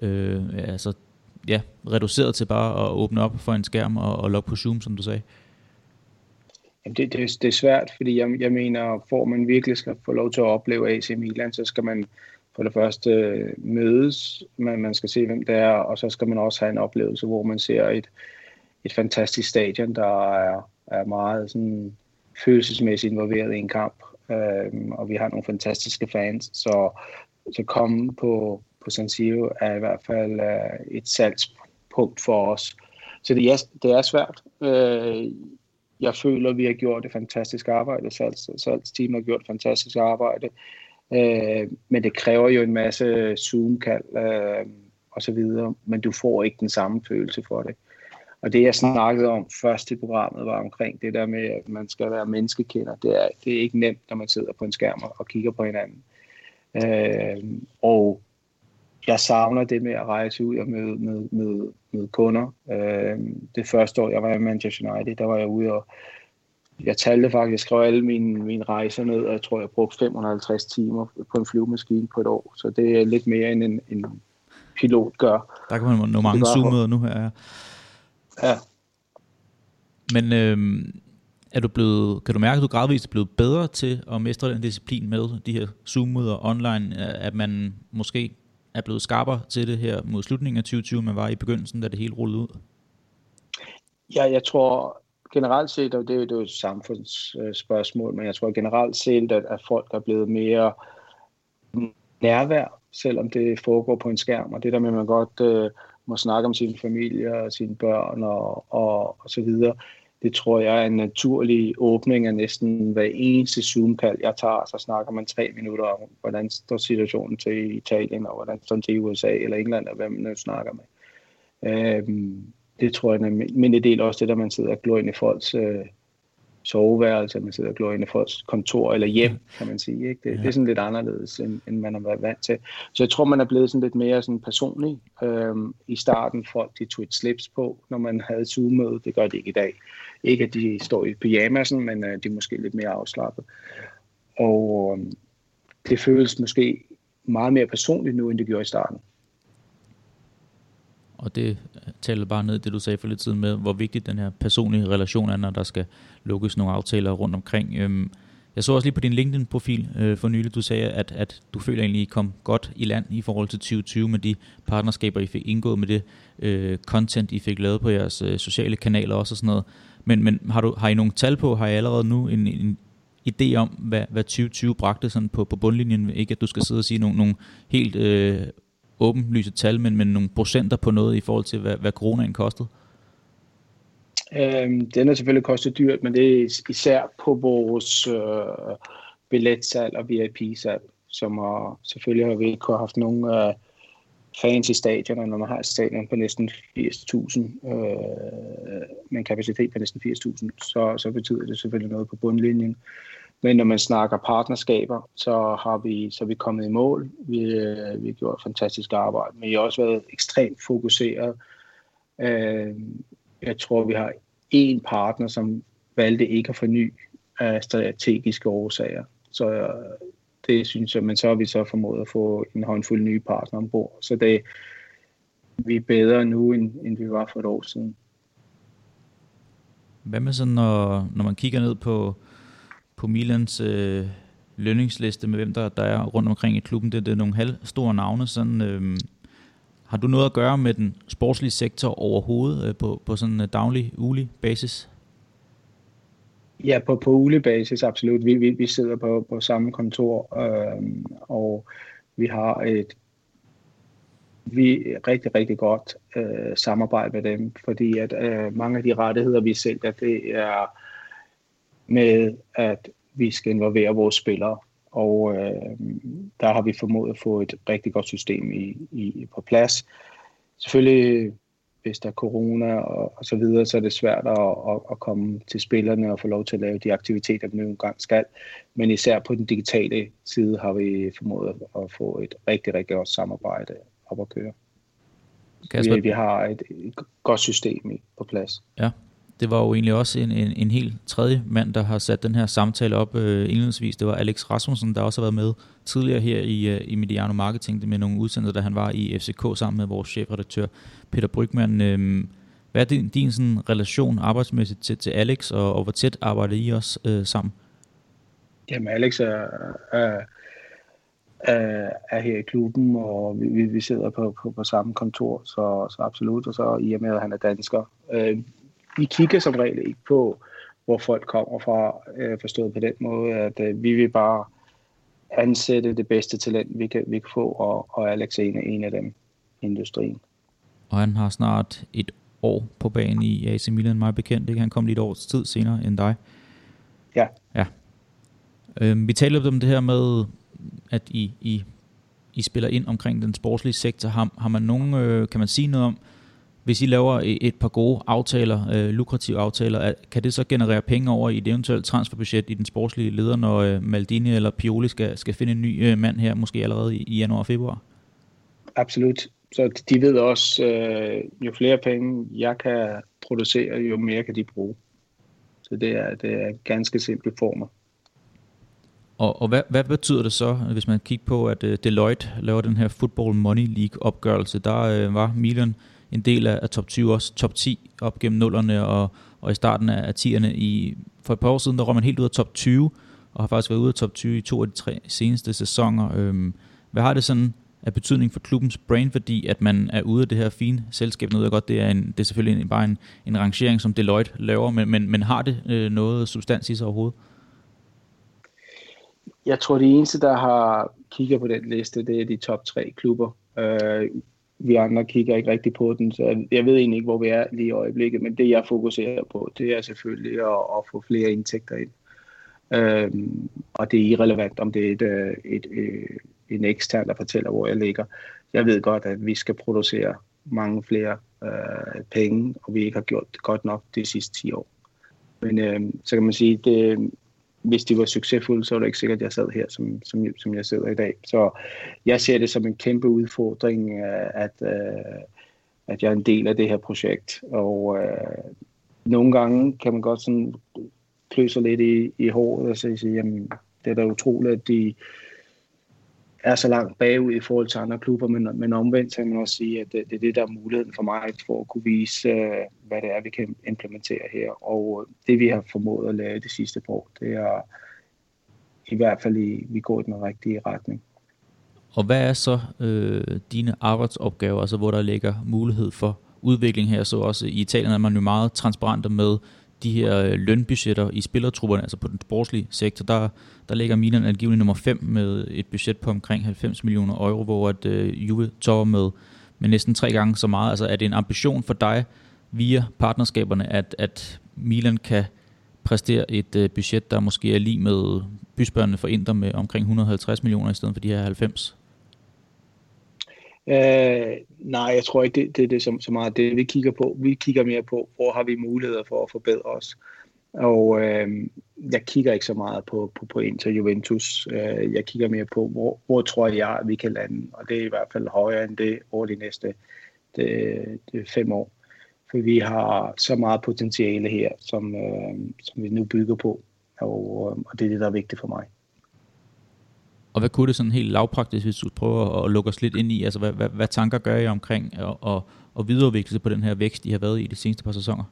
øh, altså, ja, reduceret til bare at åbne op for en skærm og, og logge på Zoom, som du sagde? Jamen det, det, det er svært, fordi jeg, jeg mener, for man virkelig skal få lov til at opleve AC Milan, så skal man for det første øh, mødes, man, man skal se, hvem det er, og så skal man også have en oplevelse, hvor man ser et, et fantastisk stadion, der er, er meget sådan, følelsesmæssigt involveret i en kamp, øhm, og vi har nogle fantastiske fans, så, så komme på, på San Siro er i hvert fald øh, et salgspunkt for os. Så det er, det er svært. Øh, jeg føler, vi har gjort et fantastisk arbejde. Salgs, salgsteamet har gjort et fantastisk arbejde. Øh, men det kræver jo en masse Zoom-kald øh, og så videre, men du får ikke den samme følelse for det. Og det, jeg snakkede om først i programmet, var omkring det der med, at man skal være menneskekender. Det er, det er ikke nemt, når man sidder på en skærm og kigger på hinanden. Øh, og jeg savner det med at rejse ud og møde, møde, møde, møde kunder. Øh, det første år, jeg var i Manchester United, der var jeg ude og jeg talte faktisk, jeg skrev alle mine, mine rejser ned, og jeg tror, jeg brugte 550 timer på en flyvemaskine på et år. Så det er lidt mere end en, en, pilot gør. Der kan man nå mange Zoom-møder nu her. Ja. ja. Men øh, er du blevet, kan du mærke, at du gradvist er blevet bedre til at mestre den disciplin med de her Zoom-møder online? At man måske er blevet skarpere til det her mod slutningen af 2020, man var i begyndelsen, da det hele rullede ud? Ja, jeg tror generelt set, og det er jo et samfundsspørgsmål, men jeg tror generelt set, at, at folk er blevet mere nærvær, selvom det foregår på en skærm, og det der med, at man godt øh, må snakke om sin familie og sine børn og, og, og så videre, det tror jeg er en naturlig åbning af næsten hver eneste Zoom-kald, jeg tager, så snakker man tre minutter om, hvordan står situationen til Italien, og hvordan står til USA eller England, og hvem man nu snakker med. Øhm, det tror jeg, men det del også det, der man sidder og glor ind i folks øh, soveværelse, man sidder og glor ind i folks kontor eller hjem, kan man sige. Ikke? Det, ja. det er sådan lidt anderledes, end, end man har været vant til. Så jeg tror, man er blevet sådan lidt mere sådan personlig. Øhm, I starten folk, de tog et slips på, når man havde Zoom-møde. Det gør de ikke i dag. Ikke at de står i pyjamasen, men øh, de er måske lidt mere afslappet. Og øh, det føles måske meget mere personligt nu, end det gjorde i starten. Og det taler bare ned det, du sagde for lidt siden med, hvor vigtig den her personlige relation er, når der skal lukkes nogle aftaler rundt omkring. Øhm, jeg så også lige på din LinkedIn-profil øh, for nylig, du sagde, at, at du føler egentlig, I kom godt i land i forhold til 2020 med de partnerskaber, I fik indgået med det øh, content, I fik lavet på jeres øh, sociale kanaler også og sådan noget. Men, men har, du, har I nogle tal på, har I allerede nu en, en idé om, hvad, hvad 2020 bragte sådan på, på bundlinjen? Ikke at du skal sidde og sige nogle, nogle helt øh, åbenlyse tal, men, men nogle procenter på noget i forhold til, hvad, hvad coronaen kostede? Øhm, den er selvfølgelig kostet dyrt, men det er især på vores øh, billetsal og VIP-salg, som har, selvfølgelig har vi ikke haft nogen øh, fans i stadioner, når man har et stadion på næsten 80.000, øh, med en kapacitet på næsten 80.000, så, så betyder det selvfølgelig noget på bundlinjen. Men når man snakker partnerskaber, så har vi, så er vi kommet i mål. Vi, øh, vi har gjort fantastisk arbejde, men vi har også været ekstremt fokuseret. Øh, jeg tror, vi har én partner, som valgte ikke at forny af strategiske årsager. Så øh, det synes jeg, men så har vi så formået at få en håndfuld nye partner ombord. Så det, vi er bedre nu, end, end vi var for et år siden. Hvad med sådan, når, når man kigger ned på, på Milans øh, lønningsliste med hvem der, der er rundt omkring i klubben, det, det er nogle halvstore navne. Sådan, øh, har du noget at gøre med den sportslige sektor overhovedet øh, på, på sådan en daglig, ulig basis? Ja, på, på ulig basis absolut. Vi, vi, vi sidder på, på samme kontor, øh, og vi har et vi rigtig, rigtig godt øh, samarbejde med dem, fordi at øh, mange af de rettigheder, vi sælger, det er med, at vi skal involvere vores spillere. Og øh, der har vi formået at få et rigtig godt system i, i, på plads. Selvfølgelig, hvis der er corona og, og så videre, så er det svært at, at, at komme til spillerne og få lov til at lave de aktiviteter, de nu engang skal. Men især på den digitale side har vi formået at få et rigtig, rigtig godt samarbejde op at køre. Kasper. Vi, vi har et, et godt system på plads. Ja, det var jo egentlig også en, en, en helt tredje mand, der har sat den her samtale op øh, indledningsvis. Det var Alex Rasmussen, der også har været med tidligere her i, øh, i Mediano Marketing med nogle udsendelser, da han var i FCK sammen med vores chefredaktør Peter Brygman. Øh, hvad er din, din sådan, relation arbejdsmæssigt til, til Alex, og, og hvor tæt arbejder I også øh, sammen? Jamen Alex er, er, er, er her i klubben, og vi, vi sidder på, på, på samme kontor, så, så absolut, og så i og med, at han er dansker. Øh, vi kigger som regel ikke på, hvor folk kommer fra, øh, forstået på den måde, at øh, vi vil bare ansætte det bedste talent, vi kan, vi kan få, og, og Alex er en af, en af dem i industrien. Og han har snart et år på banen i AC Milan, meget bekendt. Ikke? Han kom lige et års tid senere end dig. Ja. ja. Øhm, vi talte lidt om det her med, at I, I, I spiller ind omkring den sportslige sektor. Har, har man nogen, øh, kan man sige noget om, hvis I laver et par gode aftaler, øh, lukrative aftaler, kan det så generere penge over i et eventuelt transferbudget i den sportslige leder, når øh, Maldini eller Pioli skal, skal finde en ny øh, mand her, måske allerede i, i januar og februar? Absolut. Så de ved også, øh, jo flere penge jeg kan producere, jo mere kan de bruge. Så det er, det er ganske simple former. Og, og hvad, hvad betyder det så, hvis man kigger på, at uh, Deloitte laver den her Football Money League opgørelse? Der uh, var Milan en del af, af top 20, også top 10 op gennem nullerne og, og i starten af, af 10'erne. I, for et par år siden, der røg man helt ud af top 20, og har faktisk været ude af top 20 i to af de tre seneste sæsoner. Øhm, hvad har det sådan af betydning for klubbens brandværdi, at man er ude af det her fine selskab? Nu ved jeg godt, det er, en, det er selvfølgelig en, bare en, en rangering, som Deloitte laver, men, men, men har det øh, noget substans i sig overhovedet? Jeg tror, det eneste, der har kigget på den liste, det er de top tre klubber. Øh, vi andre kigger ikke rigtig på den, så jeg ved egentlig ikke, hvor vi er lige i øjeblikket, men det jeg fokuserer på, det er selvfølgelig at, at få flere indtægter ind. Øhm, og det er irrelevant, om det er et, øh, et, et, en ekstern, der fortæller, hvor jeg ligger. Jeg ved godt, at vi skal producere mange flere øh, penge, og vi ikke har gjort det godt nok de sidste 10 år. Men øh, så kan man sige, det, hvis de var succesfulde, så var det ikke sikkert, at jeg sad her, som, som, som jeg sidder i dag. Så jeg ser det som en kæmpe udfordring, øh, at, øh, at jeg er en del af det her projekt. Og øh, nogle gange kan man godt sådan klø sig lidt i, i håret og sige, jamen, det er da utroligt, at de er så langt bagud i forhold til andre klubber, men, men omvendt kan man også sige, at det, det er det, der er muligheden for mig for at kunne vise, øh, hvad det er, vi kan implementere her. Og øh, det, vi har formået at lave det sidste år, det er i hvert fald, i, vi går i den rigtige retning. Og hvad er så øh, dine arbejdsopgaver, altså hvor der ligger mulighed for udvikling her? Så også i Italien er man jo meget transparent med de her øh, lønbudgetter i spillertrupperne, altså på den sportslige sektor, der, der ligger Milan angivelig nummer 5 med et budget på omkring 90 millioner euro, hvor at øh, Juve topper med, med næsten tre gange så meget. Altså er det en ambition for dig via partnerskaberne, at, at Milan kan præstere et øh, budget, der måske er lige med bysbørnene for Inter med omkring 150 millioner i stedet for de her 90? Øh, nej, jeg tror ikke, det, det, det er så, så meget det, vi kigger på. Vi kigger mere på, hvor har vi muligheder for at forbedre os. Og øh, jeg kigger ikke så meget på, på, på Inter Juventus. Øh, jeg kigger mere på, hvor, hvor tror jeg, vi kan lande. Og det er i hvert fald højere end det over de næste det, det fem år. For vi har så meget potentiale her, som, øh, som vi nu bygger på. Og, øh, og det er det, der er vigtigt for mig. Og hvad kunne det sådan helt lavpraktisk, hvis du prøver at lukke os lidt ind i? Altså, hvad, hvad, hvad tanker gør I omkring at, at, at videreudvikle sig på den her vækst, I har været i de seneste par sæsoner?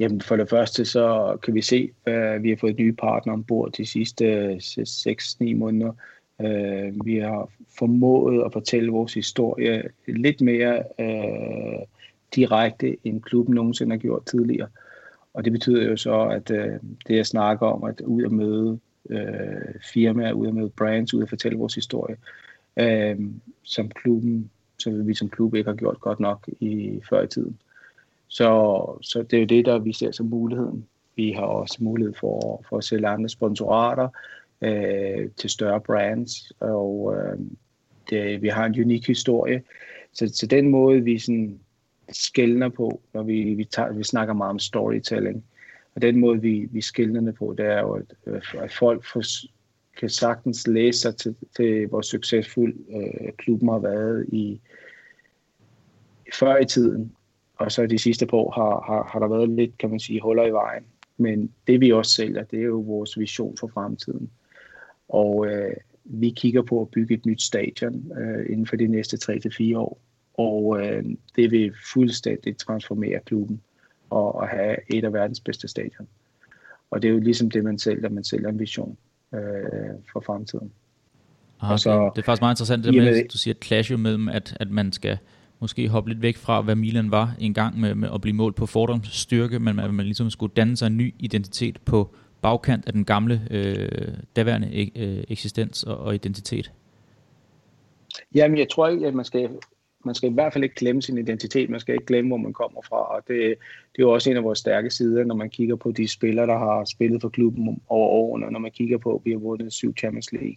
Jamen for det første, så kan vi se, at vi har fået nye partnere ombord de sidste øh, 6-9 måneder. Øh, vi har formået at fortælle vores historie lidt mere uh, direkte, end klubben nogensinde har gjort tidligere. Og det betyder jo så, at det jeg snakker om, at ud og møde øh, firmaer, ud med brands, ud at fortælle vores historie, øh, som klubben, som vi som klub ikke har gjort godt nok i før i tiden. Så, så det er jo det, der vi ser som muligheden. Vi har også mulighed for, for at sælge andre sponsorater øh, til større brands, og øh, det, vi har en unik historie. Så, så den måde, vi sådan skældner på, når vi, vi, tager, vi snakker meget om storytelling, og den måde, vi, vi skiller på, det er jo, at, øh, at folk får, kan sagtens læse sig til, til hvor succesfuld øh, klubben har været i før i tiden. Og så de sidste par år har, har, har der været lidt, kan man sige, huller i vejen. Men det vi også sælger, det er jo vores vision for fremtiden. Og øh, vi kigger på at bygge et nyt stadion øh, inden for de næste 3-4 år. Og øh, det vil fuldstændig transformere klubben og, og have et af verdens bedste stadion. Og det er jo ligesom det, man sælger. Man sælger en vision øh, for fremtiden. Aha, og så, det er faktisk meget interessant, det med, at du siger clash jo mellem, at, at man skal måske hoppe lidt væk fra, hvad Milan var en gang med, med at blive målt på fordomsstyrke, men at man ligesom skulle danne sig en ny identitet på bagkant af den gamle øh, daværende øh, eksistens og, og identitet. Jamen, jeg tror ikke, at man skal man skal i hvert fald ikke glemme sin identitet, man skal ikke glemme, hvor man kommer fra, og det, det er jo også en af vores stærke sider, når man kigger på de spillere, der har spillet for klubben over årene, når man kigger på, at vi har vundet syv Champions League.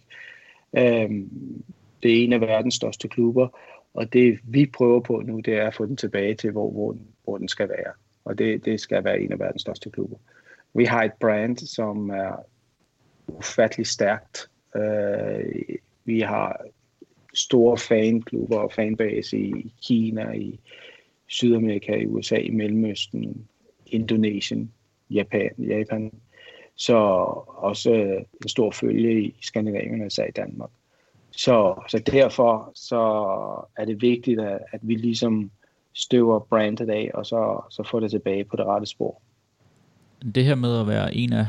Øhm, det er en af verdens største klubber, og det vi prøver på nu, det er at få den tilbage til, hvor, hvor, den, hvor den skal være. Og det, det skal være en af verdens største klubber. Vi har et brand, som er ufattelig stærkt. Øh, vi har store fanklubber og fanbase i Kina, i Sydamerika, i USA, i Mellemøsten, Indonesien, Japan. Japan. så også øh, en stor følge i Skandinavien og i Danmark. Så, så derfor så er det vigtigt, at, at vi ligesom støver brandet af, og så, så får det tilbage på det rette spor. Det her med at være en af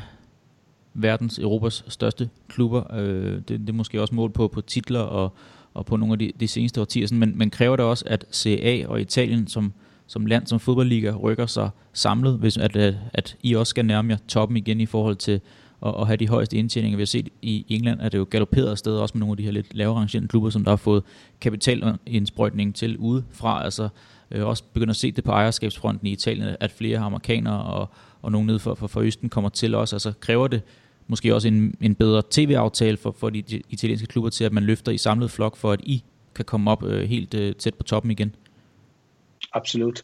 verdens, Europas største klubber, øh, det, det er måske også mål på, på titler og, og på nogle af de, de seneste årtier, sådan, men, men kræver det også, at CA og Italien som, som land, som fodboldliga, rykker sig samlet, hvis at, at, at I også skal nærme jer toppen igen i forhold til at, at have de højeste indtjeninger. Vi har set i England, at det jo galopperet afsted også med nogle af de her lidt lavere rangerende klubber, som der har fået kapitalindsprøjtning til udefra. Altså øh, også begynder at se det på ejerskabsfronten i Italien, at flere amerikanere og, og nogle nede for, for, for Østen kommer til os. Altså kræver det måske også en, en bedre tv-aftale for, for de, italienske klubber til, at man løfter i samlet flok, for at I kan komme op øh, helt øh, tæt på toppen igen? Absolut.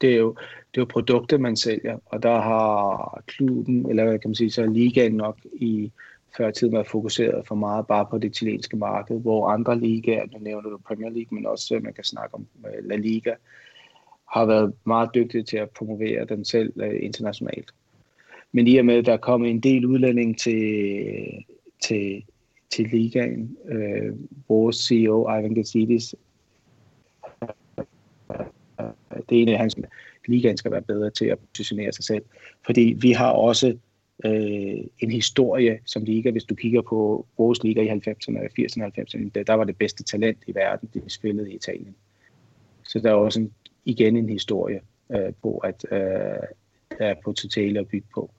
Det er, jo, det er jo produkter, man sælger, og der har klubben, eller hvad kan man sige, så ligaen nok i før tiden været fokuseret for meget bare på det italienske marked, hvor andre ligaer, nu nævner du Premier League, men også øh, man kan snakke om øh, La Liga, har været meget dygtige til at promovere den selv øh, internationalt. Men i og med, at der kom en del udlænding til, til, til ligaen, øh, vores CEO, Ivan Gatsidis, det ene, han ligaen skal være bedre til at positionere sig selv. Fordi vi har også øh, en historie som liga, hvis du kigger på vores liga i 90'erne, 80'erne og 90'erne, der var det bedste talent i verden, det spillede i Italien. Så der er også en, igen en historie øh, på, at øh, der er potentiale at bygge på.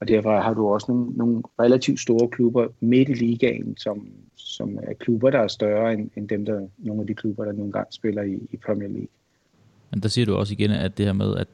Og derfor har du også nogle, nogle relativt store klubber midt i ligaen, som, som er klubber, der er større end, end dem, der nogle af de klubber, der nogle gange spiller i, i Premier League. Men der siger du også igen, at det her med, at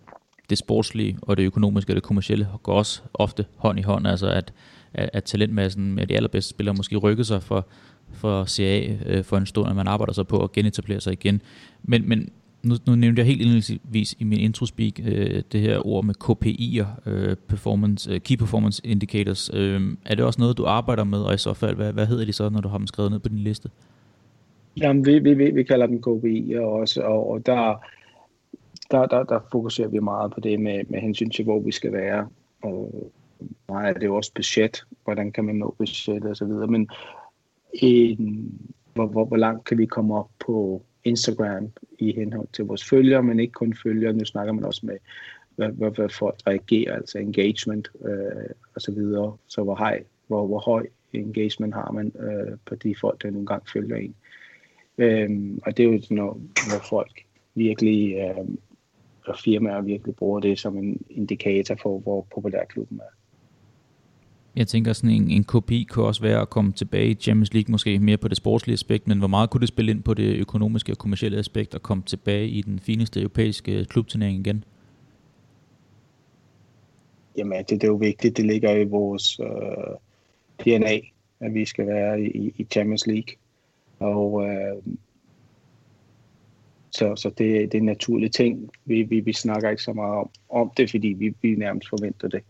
det sportslige og det økonomiske og det kommercielle går også ofte hånd i hånd, altså at, at, at talentmassen med de allerbedste spillere måske rykker sig for, for CA øh, for en stund, at man arbejder sig på at genetablere sig igen. Men, men nu, nu nævnte jeg helt indledningsvis i min introspeak øh, det her ord med KPI'er, øh, performance, øh, Key Performance Indicators. Øh, er det også noget, du arbejder med, og i så fald, hvad, hvad hedder de så, når du har dem skrevet ned på din liste? Jamen, vi, vi, vi, vi kalder dem KPI'er også, og, og der, der, der, der fokuserer vi meget på det med, med hensyn til, hvor vi skal være. Og meget er det jo også budget, hvordan kan man nå budget osv., så videre, men en, hvor, hvor, hvor langt kan vi komme op på Instagram i henhold til vores følgere, men ikke kun følgere. Nu snakker man også med, hvad, hvad, hvad folk reagerer, altså engagement øh, og så videre. Så hvor høj, hvor, hvor høj engagement har man øh, på de folk, der nogle gange følger en. Øhm, og det er jo sådan noget, hvor folk virkelig, øh, og firmaer virkelig bruger det som en indikator for, hvor populær klubben er. Jeg tænker sådan en, en kopi kunne også være at komme tilbage i Champions League, måske mere på det sportslige aspekt, men hvor meget kunne det spille ind på det økonomiske og kommercielle aspekt og komme tilbage i den fineste europæiske øh, klubturnering igen? Jamen, det, det er jo vigtigt. Det ligger i vores øh, DNA, at vi skal være i, i Champions League. Og øh, så, så det, det er en naturlig ting. Vi, vi, vi snakker ikke så meget om, om det, fordi vi, vi nærmest forventer det.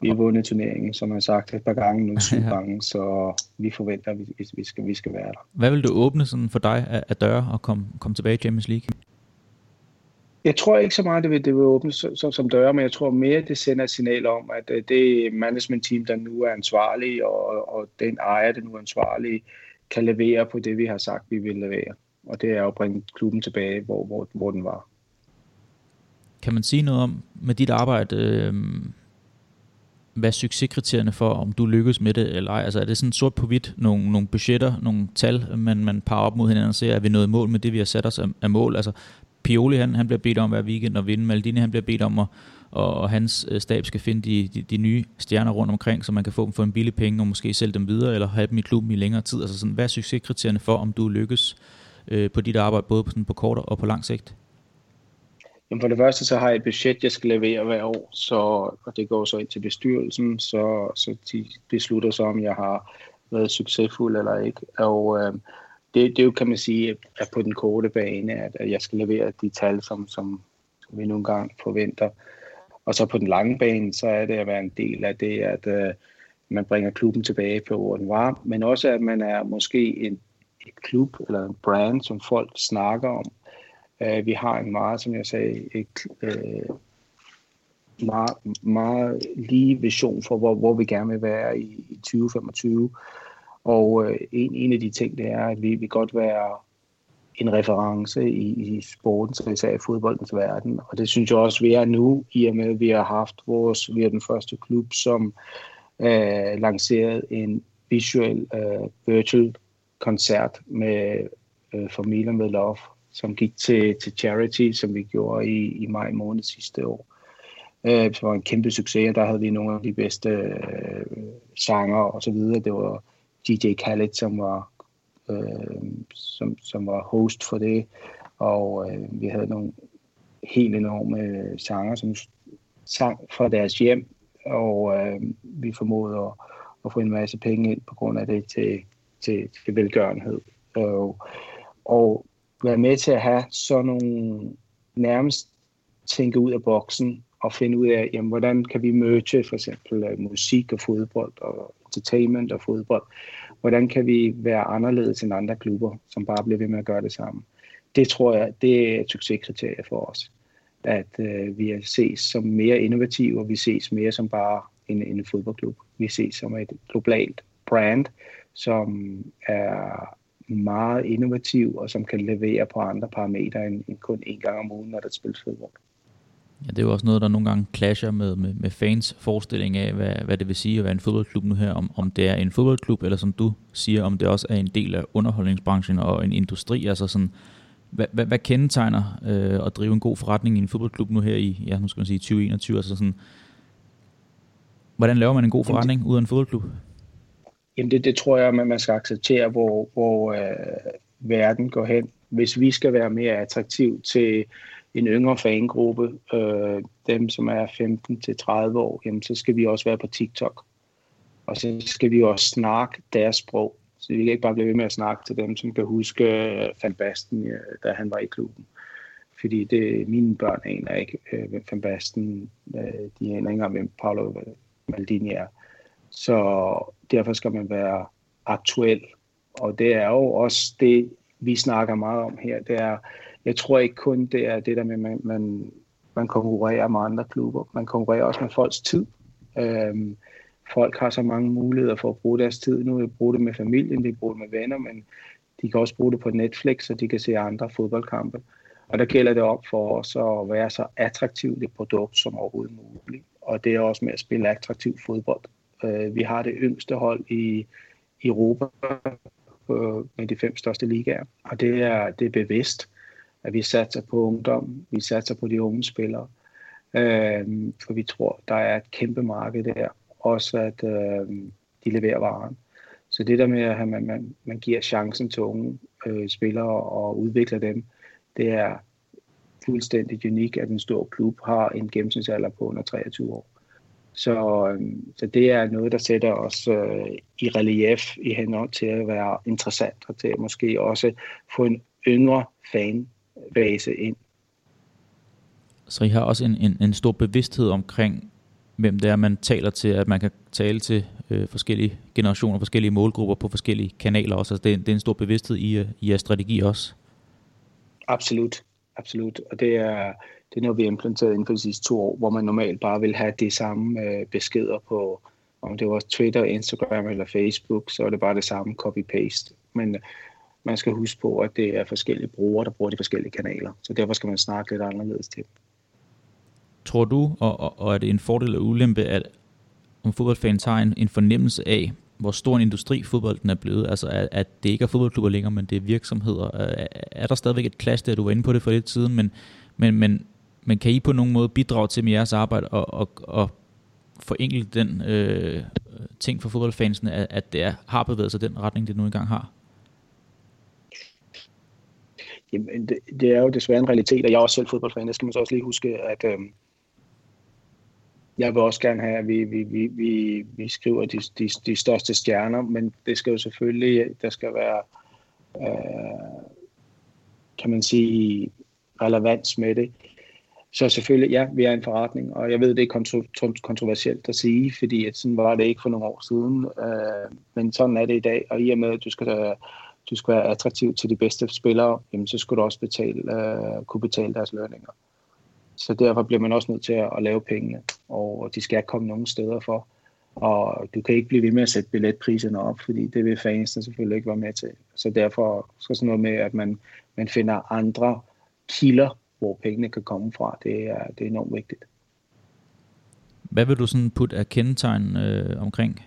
Vi har vundet turneringen, som jeg har sagt et par gange, nu (laughs) syv ja. gange, så vi forventer, at vi, vi, skal, vi skal være der. Hvad vil du åbne sådan for dig af, af døre og komme, komme tilbage i Champions League? Jeg tror ikke så meget, det vil, det vil åbne så, så, som døre, men jeg tror mere, det sender et signal om, at øh, det management team, der nu er ansvarlig, og, og den ejer, der nu er ansvarlig, kan levere på det, vi har sagt, vi vil levere. Og det er at bringe klubben tilbage, hvor, hvor, hvor den var. Kan man sige noget om med dit arbejde, øh, hvad succeskriterierne for, om du lykkes med det eller ej? Altså er det sådan sort på hvidt, nogle, nogle budgetter, nogle tal, man, man parer op mod hinanden og ser, er vi nået mål med det, vi har sat os af, af mål? Altså Pioli, han, han bliver bedt om hver weekend at vinde, Maldini, han bliver bedt om at, og, og hans øh, stab skal finde de, de, de nye stjerner rundt omkring, så man kan få dem for en billig penge, og måske sælge dem videre, eller have dem i klubben i længere tid. Altså sådan, hvad er succeskriterierne for, om du lykkes øh, på dit arbejde, både på, sådan, på kort og på lang sigt? Jamen for det første, så har jeg et budget, jeg skal levere hver år, så, og det går så ind til bestyrelsen, så, så de beslutter så, om jeg har været succesfuld eller ikke. Og øh, det, det jo, kan man sige, er på den korte bane, at, at jeg skal levere de tal, som, som, som vi nogle gange forventer. Og så på den lange bane, så er det at være en del af det, at øh, man bringer klubben tilbage på, hvor den var, men også at man er måske en, et klub eller en brand, som folk snakker om, Øh, vi har en meget, som jeg sagde, et, øh, meget, meget lige vision for, hvor, hvor vi gerne vil være i, i 2025. Og øh, en, en af de ting, det er, at vi vil godt være en reference i, i sporten, så især i fodboldens verden. Og det synes jeg også, vi er nu, i og med, at vi har haft vores, vi er den første klub, som øh, lancerede en visuel øh, virtual koncert med øh, Familier med Love, som gik til, til charity, som vi gjorde i, i maj måned sidste år. Øh, det var en kæmpe succes, og der havde vi nogle af de bedste øh, sanger og så videre. Det var DJ Khaled, som var, øh, som, som var host for det, og øh, vi havde nogle helt enorme sanger, som sang fra deres hjem, og øh, vi formåede at, at få en masse penge ind på grund af det til, til, til velgørenhed. Og, og være med til at have sådan nogle nærmest tænke ud af boksen og finde ud af, jamen, hvordan kan vi merge for eksempel øh, musik og fodbold og entertainment og fodbold. Hvordan kan vi være anderledes end andre klubber, som bare bliver ved med at gøre det samme. Det tror jeg, det er et succeskriterie for os. At øh, vi ses som mere innovative, og vi ses mere som bare en, en fodboldklub. Vi ses som et globalt brand, som er meget innovativ, og som kan levere på andre parametre end, end kun en gang om ugen, når der spilles fodbold. Ja, det er jo også noget, der nogle gange clasher med, med, med fans forestilling af, hvad, hvad det vil sige at være en fodboldklub nu her, om, om det er en fodboldklub, eller som du siger, om det også er en del af underholdningsbranchen og en industri, altså sådan, hvad, hvad, hvad kendetegner øh, at drive en god forretning i en fodboldklub nu her i, ja, nu skal man sige 2021, altså sådan, hvordan laver man en god forretning ud af en fodboldklub? Jamen det, det tror jeg, at man skal acceptere, hvor, hvor øh, verden går hen. Hvis vi skal være mere attraktiv til en yngre fangruppe, øh, dem som er 15-30 år, jamen, så skal vi også være på TikTok. Og så skal vi også snakke deres sprog. Så vi kan ikke bare blive ved med at snakke til dem, som kan huske øh, Van Basten, øh, da han var i klubben. Fordi det, mine børn aner ikke, øh, hvem Van Basten, de aner ikke engang, hvem Paolo Maldini er. Så derfor skal man være aktuel. Og det er jo også det, vi snakker meget om her. Det er, jeg tror ikke kun, det er det der med, at man, man, man konkurrerer med andre klubber. Man konkurrerer også med folks tid. Øhm, folk har så mange muligheder for at bruge deres tid. Nu de bruge det med familien, de bruger det med venner, men de kan også bruge det på Netflix, så de kan se andre fodboldkampe. Og der gælder det op for os at være så attraktivt et produkt som overhovedet muligt. Og det er også med at spille attraktiv fodbold. Øh, vi har det yngste hold i Europa på, med de fem største ligaer, og det er, det er bevidst, at vi satser på ungdom, vi satser på de unge spillere, øh, for vi tror, der er et kæmpe marked der, også at øh, de leverer varen. Så det der med, at man, man, man giver chancen til unge øh, spillere og udvikler dem, det er fuldstændig unik, at en stor klub har en gennemsnitsalder på under 23 år. Så, øhm, så det er noget, der sætter os øh, i relief i henhold til at være interessant, og til at måske også få en yngre fanbase ind. Så I har også en, en, en stor bevidsthed omkring, hvem det er, man taler til, at man kan tale til øh, forskellige generationer, forskellige målgrupper på forskellige kanaler også. Altså det, er, det er en stor bevidsthed i, øh, i jeres strategi også. Absolut, absolut. Og det er, det er noget, vi har implementeret inden for de sidste to år, hvor man normalt bare vil have de samme øh, beskeder på, om det var Twitter, Instagram eller Facebook, så er det bare det samme copy-paste. Men øh, man skal huske på, at det er forskellige brugere, der bruger de forskellige kanaler. Så derfor skal man snakke lidt anderledes til Tror du, og, og, og er det en fordel og ulempe, at om fodboldfans har en, en fornemmelse af, hvor stor en industri fodbolden er blevet, altså at, at det ikke er fodboldklubber længere, men det er virksomheder. Er, er der stadigvæk et clash der, du var inde på det for lidt siden, men, men, men men kan I på nogen måde bidrage til med jeres arbejde og, og, og forenkle den øh, ting for fodboldfansene, at, at det er, har bevæget sig den retning, det nu engang har? Jamen, det, det er jo desværre en realitet, og jeg er også selv fodboldfan. Det skal man så også lige huske, at øh, jeg vil også gerne have, at vi, vi, vi, vi, vi skriver de, de, de største stjerner, men det skal jo selvfølgelig, der skal være, øh, kan man sige, relevans med det. Så selvfølgelig, ja, vi er en forretning, og jeg ved, det er kontro- kontroversielt at sige, fordi at sådan var det ikke for nogle år siden, øh, men sådan er det i dag, og i og med, at du skal, du skal være attraktiv til de bedste spillere, jamen, så skal du også betale, øh, kunne betale deres lønninger. Så derfor bliver man også nødt til at, at lave pengene, og de skal komme nogen steder for. Og du kan ikke blive ved med at sætte billetpriserne op, fordi det vil fansene selvfølgelig ikke være med til. Så derfor skal sådan noget med, at man, man finder andre kilder, hvor pengene kan komme fra, det er, det er enormt vigtigt. Hvad vil du sådan putte af kendetegn øh, omkring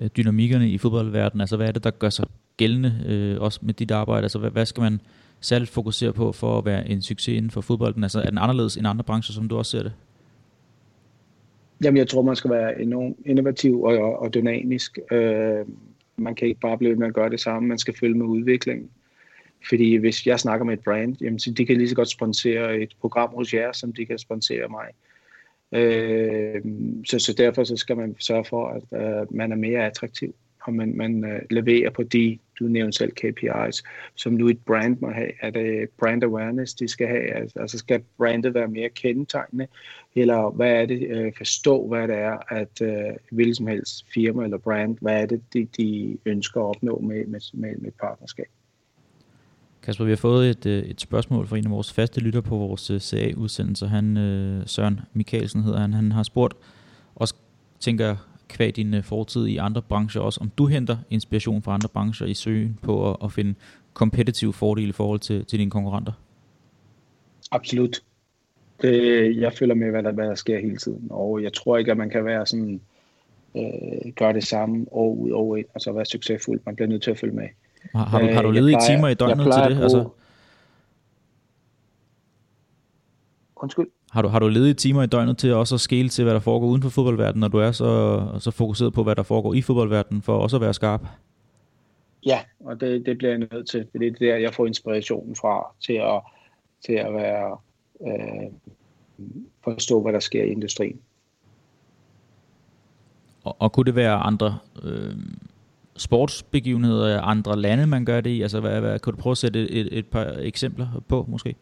øh, dynamikkerne i fodboldverdenen? Altså hvad er det, der gør sig gældende øh, også med dit arbejde? Altså hvad, hvad skal man særligt fokusere på for at være en succes inden for fodbolden? Altså er den anderledes end andre brancher, som du også ser det? Jamen jeg tror, man skal være enormt innovativ og, og, og dynamisk. Øh, man kan ikke bare blive med at gøre det samme, man skal følge med udviklingen. Fordi hvis jeg snakker med et brand, jamen, så de kan lige så godt sponsere et program hos jer, som de kan sponsere mig. Øh, så, så derfor så skal man sørge for, at uh, man er mere attraktiv, og man, man uh, leverer på de, du nævnte selv KPIs, som nu et brand må have. Er det brand awareness, de skal have? Altså, skal brandet være mere kendetegnende? Eller hvad er det, uh, forstå hvad det er, at uh, hvilket som helst firma eller brand, hvad er det, de, de ønsker at opnå med, med, med, med partnerskab? Kasper, vi har fået et, øh, et spørgsmål fra en af vores faste lytter på vores øh, CA-udsendelse. Han, øh, Søren Mikkelsen hedder han. Han har spurgt, også tænker kvad din fortid i andre brancher også, om du henter inspiration fra andre brancher i søgen på at, at finde kompetitive fordele i forhold til, til dine konkurrenter? Absolut. Det, jeg følger med, hvad der, hvad der sker hele tiden, og jeg tror ikke, at man kan være sådan, øh, gøre det samme år ud over ind, og så være succesfuld. Man bliver nødt til at følge med. Har, har, du, har du øh, levet i timer i døgnet til det? Altså? Undskyld? Har du, har du i timer i døgnet til også at skele til, hvad der foregår uden for fodboldverdenen, når du er så, så fokuseret på, hvad der foregår i fodboldverdenen, for også at være skarp? Ja, og det, det bliver jeg nødt til. Det er der, jeg får inspirationen fra til at, til at være, øh, forstå, hvad der sker i industrien. Og, og kunne det være andre øh, sportsbegivenheder andre lande, man gør det i? Altså, hvad, hvad, kan du prøve at sætte et, et, par eksempler på, måske?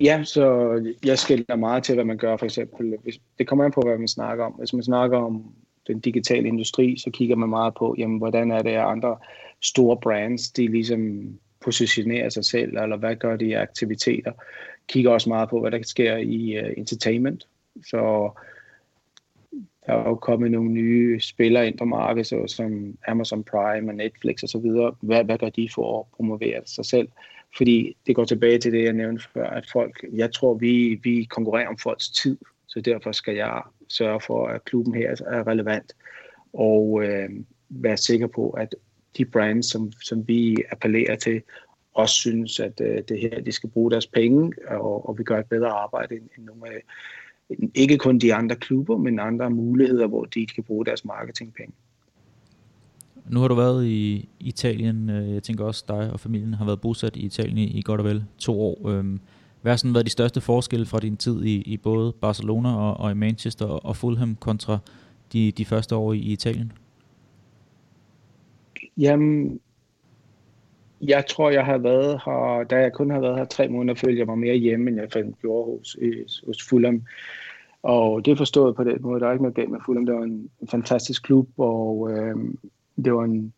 Ja, så jeg skiller meget til, hvad man gør, for eksempel. Hvis, det kommer an på, hvad man snakker om. Hvis man snakker om den digitale industri, så kigger man meget på, jamen, hvordan er det, at andre store brands, de ligesom positionerer sig selv, eller hvad gør de i aktiviteter. Kigger også meget på, hvad der sker i uh, entertainment. Så der er jo kommet nogle nye spillere ind på markedet, så som Amazon Prime og Netflix osv. Hvad, hvad gør de for at promovere sig selv? Fordi det går tilbage til det, jeg nævnte før, at folk, jeg tror, vi, vi konkurrerer om folks tid, så derfor skal jeg sørge for, at klubben her er relevant, og øh, være sikker på, at de brands, som, som vi appellerer til, også synes, at øh, det her, de skal bruge deres penge, og, og vi gør et bedre arbejde end, end nogle af ikke kun de andre klubber, men andre muligheder, hvor de kan bruge deres marketingpenge. Nu har du været i Italien. Øh, jeg tænker også, dig og familien har været bosat i Italien i godt og vel to år. Øhm, hvad har sådan været de største forskelle fra din tid i, i både Barcelona og, og i Manchester og Fulham kontra de, de første år i Italien? Jamen, jeg tror, jeg har været her, da jeg kun har været her tre måneder, følte jeg mig mere hjemme, end jeg fandt gjorde hos, hos Fulham. Og det forstod forstået på den måde. Der er ikke noget galt med Fulham. Det var en, en fantastisk klub, og øh, det var en,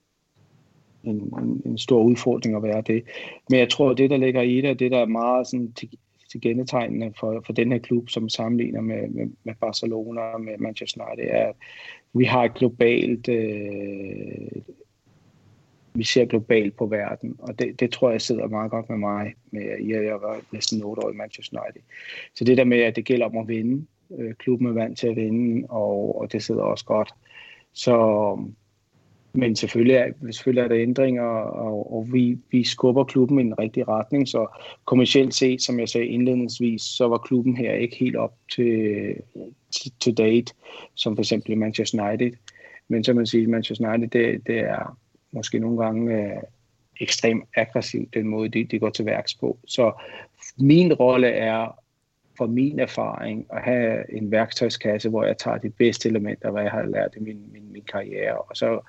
en, en, en stor udfordring at være det. Men jeg tror, det, der ligger i det, det der er meget sådan, til, til gennetegnende for, for den her klub, som sammenligner med, med, med Barcelona og med Manchester United, er, at vi har et globalt øh, vi ser globalt på verden, og det, det tror jeg sidder meget godt med mig. Med, jeg, jeg var næsten 8 år i Manchester United. Så det der med, at det gælder om at vinde, øh, klubben er vant til at vinde, og, og det sidder også godt. Så, men selvfølgelig er, selvfølgelig er der ændringer, og, og vi, vi skubber klubben i en rigtig retning, så kommercielt set, som jeg sagde indledningsvis, så var klubben her ikke helt op til, til, til date, som for eksempel Manchester United. Men som man siger, Manchester United, det, det er måske nogle gange øh, ekstremt aggressivt, den måde, de, de går til værks på. Så min rolle er, for min erfaring, at have en værktøjskasse, hvor jeg tager de bedste elementer, hvad jeg har lært i min, min, min karriere, og så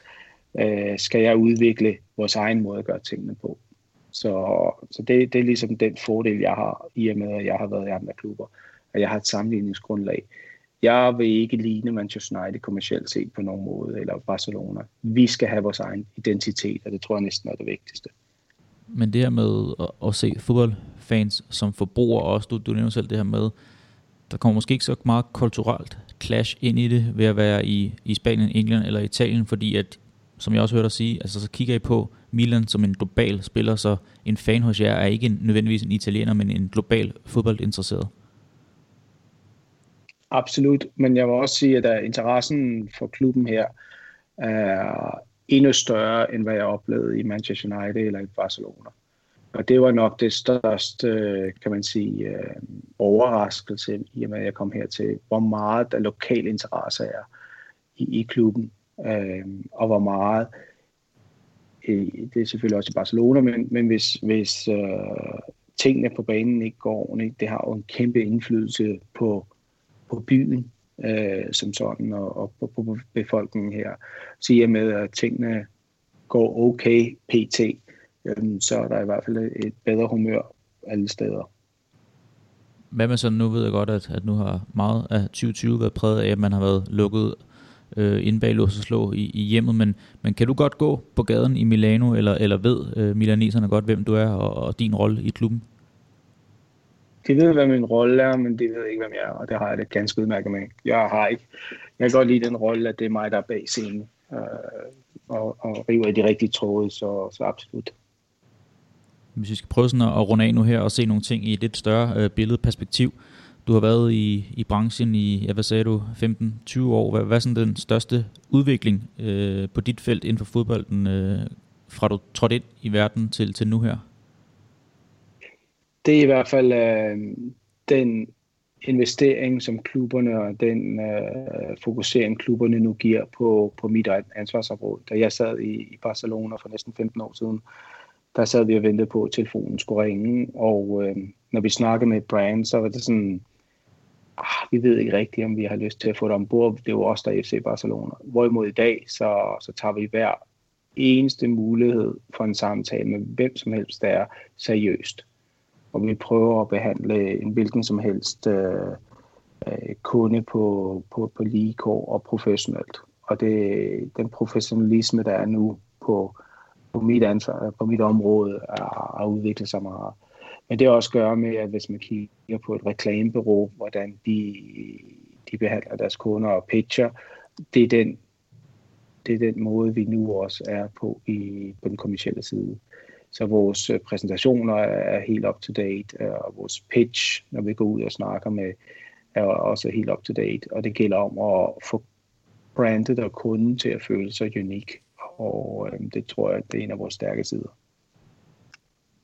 øh, skal jeg udvikle vores egen måde at gøre tingene på. Så, så det, det er ligesom den fordel, jeg har, i og med, at jeg har været i andre klubber, at jeg har et sammenligningsgrundlag. Jeg vil ikke ligne Manchester United kommercielt set på nogen måde, eller Barcelona. Vi skal have vores egen identitet, og det tror jeg næsten er det vigtigste. Men det her med at, at se fodboldfans som forbrugere også, du, du nævner selv det her med, der kommer måske ikke så meget kulturelt clash ind i det ved at være i, i Spanien, England eller Italien, fordi at, som jeg også hørte dig sige, altså så kigger I på Milan som en global spiller, så en fan hos jer er ikke nødvendigvis en italiener, men en global fodboldinteresseret. Absolut, men jeg vil også sige, at der interessen for klubben her er endnu større, end hvad jeg oplevede i Manchester United eller i Barcelona. Og det var nok det største, øh, kan man sige, øh, overraskelse, i og med at jeg kom her til, hvor meget der lokal interesse er i, i klubben, øh, og hvor meget, øh, det er selvfølgelig også i Barcelona, men, men hvis, hvis øh, tingene på banen ikke går ordentligt, det har jo en kæmpe indflydelse på, på byen øh, som sådan, og, og på, på befolkningen her. Så i og med, at tingene går okay pt., øh, så er der i hvert fald et bedre humør alle steder. Hvad med så, nu ved jeg godt, at, at nu har meget af 2020 været præget af, at man har været lukket øh, inde bag lås og slå i, i hjemmet, men, men kan du godt gå på gaden i Milano, eller, eller ved øh, milaneserne godt, hvem du er og, og din rolle i klubben? De ved, hvad min rolle er, men de ved ikke, hvem jeg er, og det har jeg det ganske udmærket med. Jeg har ikke, jeg kan godt lide den rolle, at det er mig, der er bag scenen, øh, og, og river i de rigtige tråde, så, så absolut. Hvis vi skal prøve sådan at runde af nu her og se nogle ting i et lidt større øh, billedperspektiv. Du har været i, i branchen i, ja, hvad sagde du, 15-20 år. Hvad, hvad er sådan den største udvikling øh, på dit felt inden for fodbolden, øh, fra du trådte ind i verden til, til nu her? Det er i hvert fald øh, den investering, som klubberne og den øh, fokusering, klubberne nu giver på, på mit ansvarsområde. Da jeg sad i, i Barcelona for næsten 15 år siden, der sad vi og ventede på, at telefonen skulle ringe, og øh, når vi snakkede med brand, så var det sådan, ah, vi ved ikke rigtigt, om vi har lyst til at få det ombord. Det var også der FC Barcelona. Hvorimod i dag, så, så tager vi hver eneste mulighed for en samtale med hvem som helst, der er seriøst og vi prøver at behandle en hvilken som helst øh, øh, kunde på, på, på lige kår og professionelt. Og det, den professionalisme, der er nu på, på, mit, ansvar, på mit område, er, er udviklet sig meget. Men det har også at gøre med, at hvis man kigger på et reklamebureau, hvordan de, de behandler deres kunder og pitcher, det er den, det er den måde, vi nu også er på i, på den kommercielle side. Så vores øh, præsentationer er helt up to date, øh, og vores pitch, når vi går ud og snakker med, er også helt up to date. Og det gælder om at få brandet og kunden til at føle sig unik. Og øh, det tror jeg, det er en af vores stærke sider.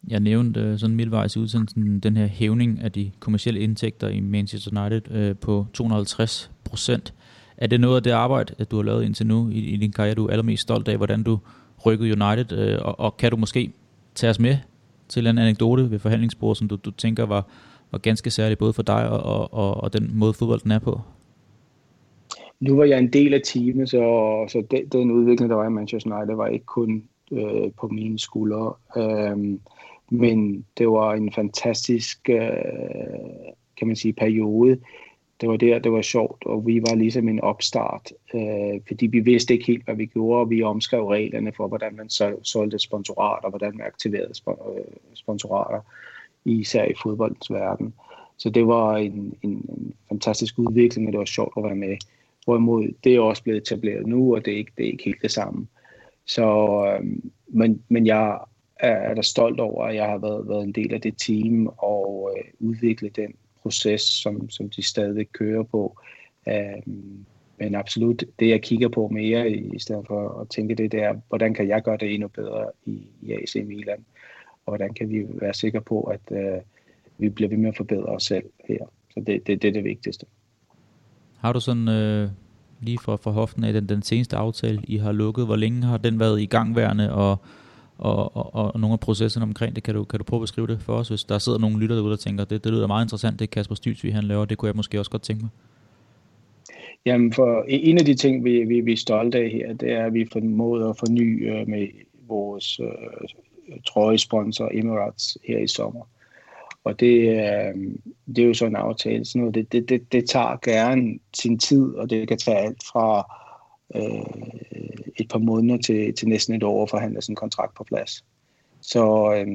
Jeg nævnte øh, sådan midtvejs i udsendelsen den her hævning af de kommercielle indtægter i Manchester United øh, på 250 procent. Er det noget af det arbejde, at du har lavet indtil nu i, i din karriere, du er allermest stolt af, hvordan du rykkede United, øh, og, og kan du måske tage os med til en anekdote ved forhandlingsbordet, som du, du tænker var, var ganske særlig både for dig og, og, og den måde fodbolden er på? Nu var jeg en del af teamet, så, så den, den udvikling, der var i Manchester United, var ikke kun øh, på mine skuldre. Øh, men det var en fantastisk øh, kan man sige, periode det var der, det var sjovt, og vi var ligesom en opstart, øh, fordi vi vidste ikke helt, hvad vi gjorde, og vi omskrev reglerne for, hvordan man solgte sponsorater, og hvordan man aktiverede øh, sponsorater, især i fodboldens verden. Så det var en, en, en fantastisk udvikling, og det var sjovt at være med. Hvorimod det er også blevet etableret nu, og det er ikke, det er ikke helt det samme. Så, øh, men, men jeg er, er da stolt over, at jeg har været, været en del af det team og øh, udvikle den proces, som, som de stadig kører på. Øh, men absolut, det jeg kigger på mere, i stedet for at tænke det, der, hvordan kan jeg gøre det endnu bedre i, i AC Milan? Og hvordan kan vi være sikre på, at øh, vi bliver ved med at forbedre os selv her? Så det, det, det er det vigtigste. Har du sådan, øh, lige for, for hoften af den, den seneste aftale, I har lukket, hvor længe har den været i gangværende, og og, og, og nogle af processerne omkring det. Kan du, kan du prøve at beskrive det for os, hvis der sidder nogle lytter derude, og tænker, det, det lyder meget interessant, det Kasper Stylsvig han laver, det kunne jeg måske også godt tænke mig. Jamen, for en af de ting, vi, vi, vi er stolte af her, det er, at vi formået at forny øh, med vores øh, trøjesponsor Emirates her i sommer. Og det, øh, det er jo så en aftale. Sådan noget. Det, det, det, det tager gerne sin tid, og det kan tage alt fra øh, et par måneder til, til næsten et år at forhandle sådan en kontrakt på plads. Så øh,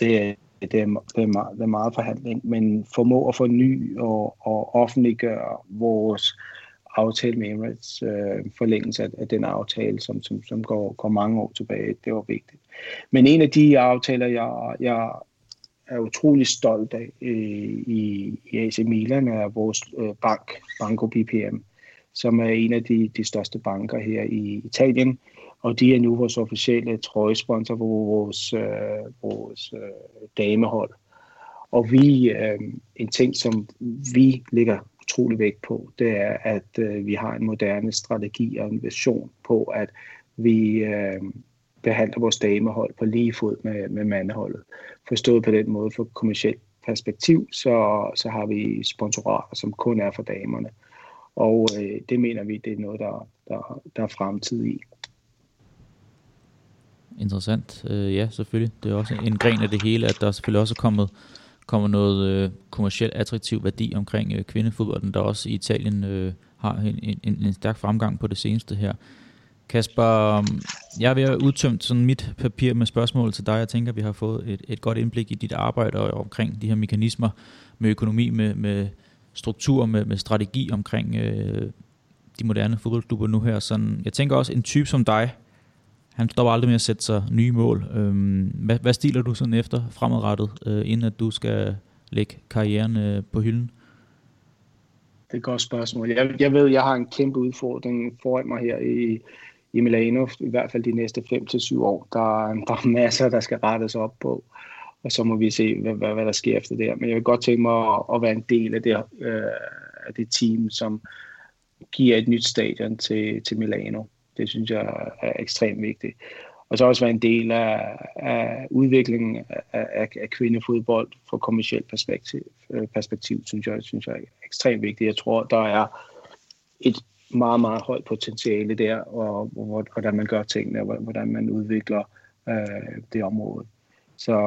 det, det er, det, er meget, det er meget forhandling, men formå at forny og, og offentliggøre vores aftale med Emirates, øh, forlængelse af, af den aftale, som, som, som går, går mange år tilbage, det var vigtigt. Men en af de aftaler, jeg, jeg er utrolig stolt af øh, i, i AC Milan, er vores øh, bank, Banco BPM, som er en af de, de største banker her i Italien, og de er nu vores officielle trøjesponsor på vores, øh, vores øh, damehold. Og vi, øh, en ting, som vi ligger utrolig vægt på, det er, at øh, vi har en moderne strategi og en vision på, at vi øh, behandler vores damehold på lige fod med, med mandeholdet. Forstået på den måde for kommersielt perspektiv, så, så har vi sponsorater, som kun er for damerne. Og øh, det mener vi, det er noget, der, der, der er fremtid i. Interessant. Øh, ja, selvfølgelig. Det er også en gren af det hele, at der selvfølgelig også er kommet, kommer noget øh, kommersielt attraktiv værdi omkring øh, kvindefodbolden, der også i Italien øh, har en, en, en stærk fremgang på det seneste her. Kasper, øhm, jeg er ved at udtømt sådan mit papir med spørgsmål til dig. Jeg tænker, at vi har fået et, et godt indblik i dit arbejde og omkring de her mekanismer med økonomi, med, med struktur, med, med strategi omkring øh, de moderne fodboldklubber nu her. Sådan, jeg tænker også, en type som dig, han stopper aldrig med at sætte sig nye mål. Øhm, hvad, hvad stiler du sådan efter fremadrettet, øh, inden at du skal lægge karrieren øh, på hylden? Det er et godt spørgsmål. Jeg, jeg ved, jeg har en kæmpe udfordring foran mig her i, i Milano, i hvert fald de næste 5-7 år. Der, der er masser, der skal rettes op på, og så må vi se, hvad, hvad, hvad der sker efter det her. Men jeg vil godt tænke mig at, at være en del af det, øh, af det team, som giver et nyt stadion til, til Milano. Det synes jeg er ekstremt vigtigt. Og så også være en del af, af udviklingen af, af, af kvindefodbold fra kommersielt perspektiv, øh, perspektiv synes, jeg, synes jeg er ekstremt vigtigt. Jeg tror, der er et meget, meget højt potentiale der, og, og hvordan man gør tingene, og hvordan man udvikler øh, det område. Så,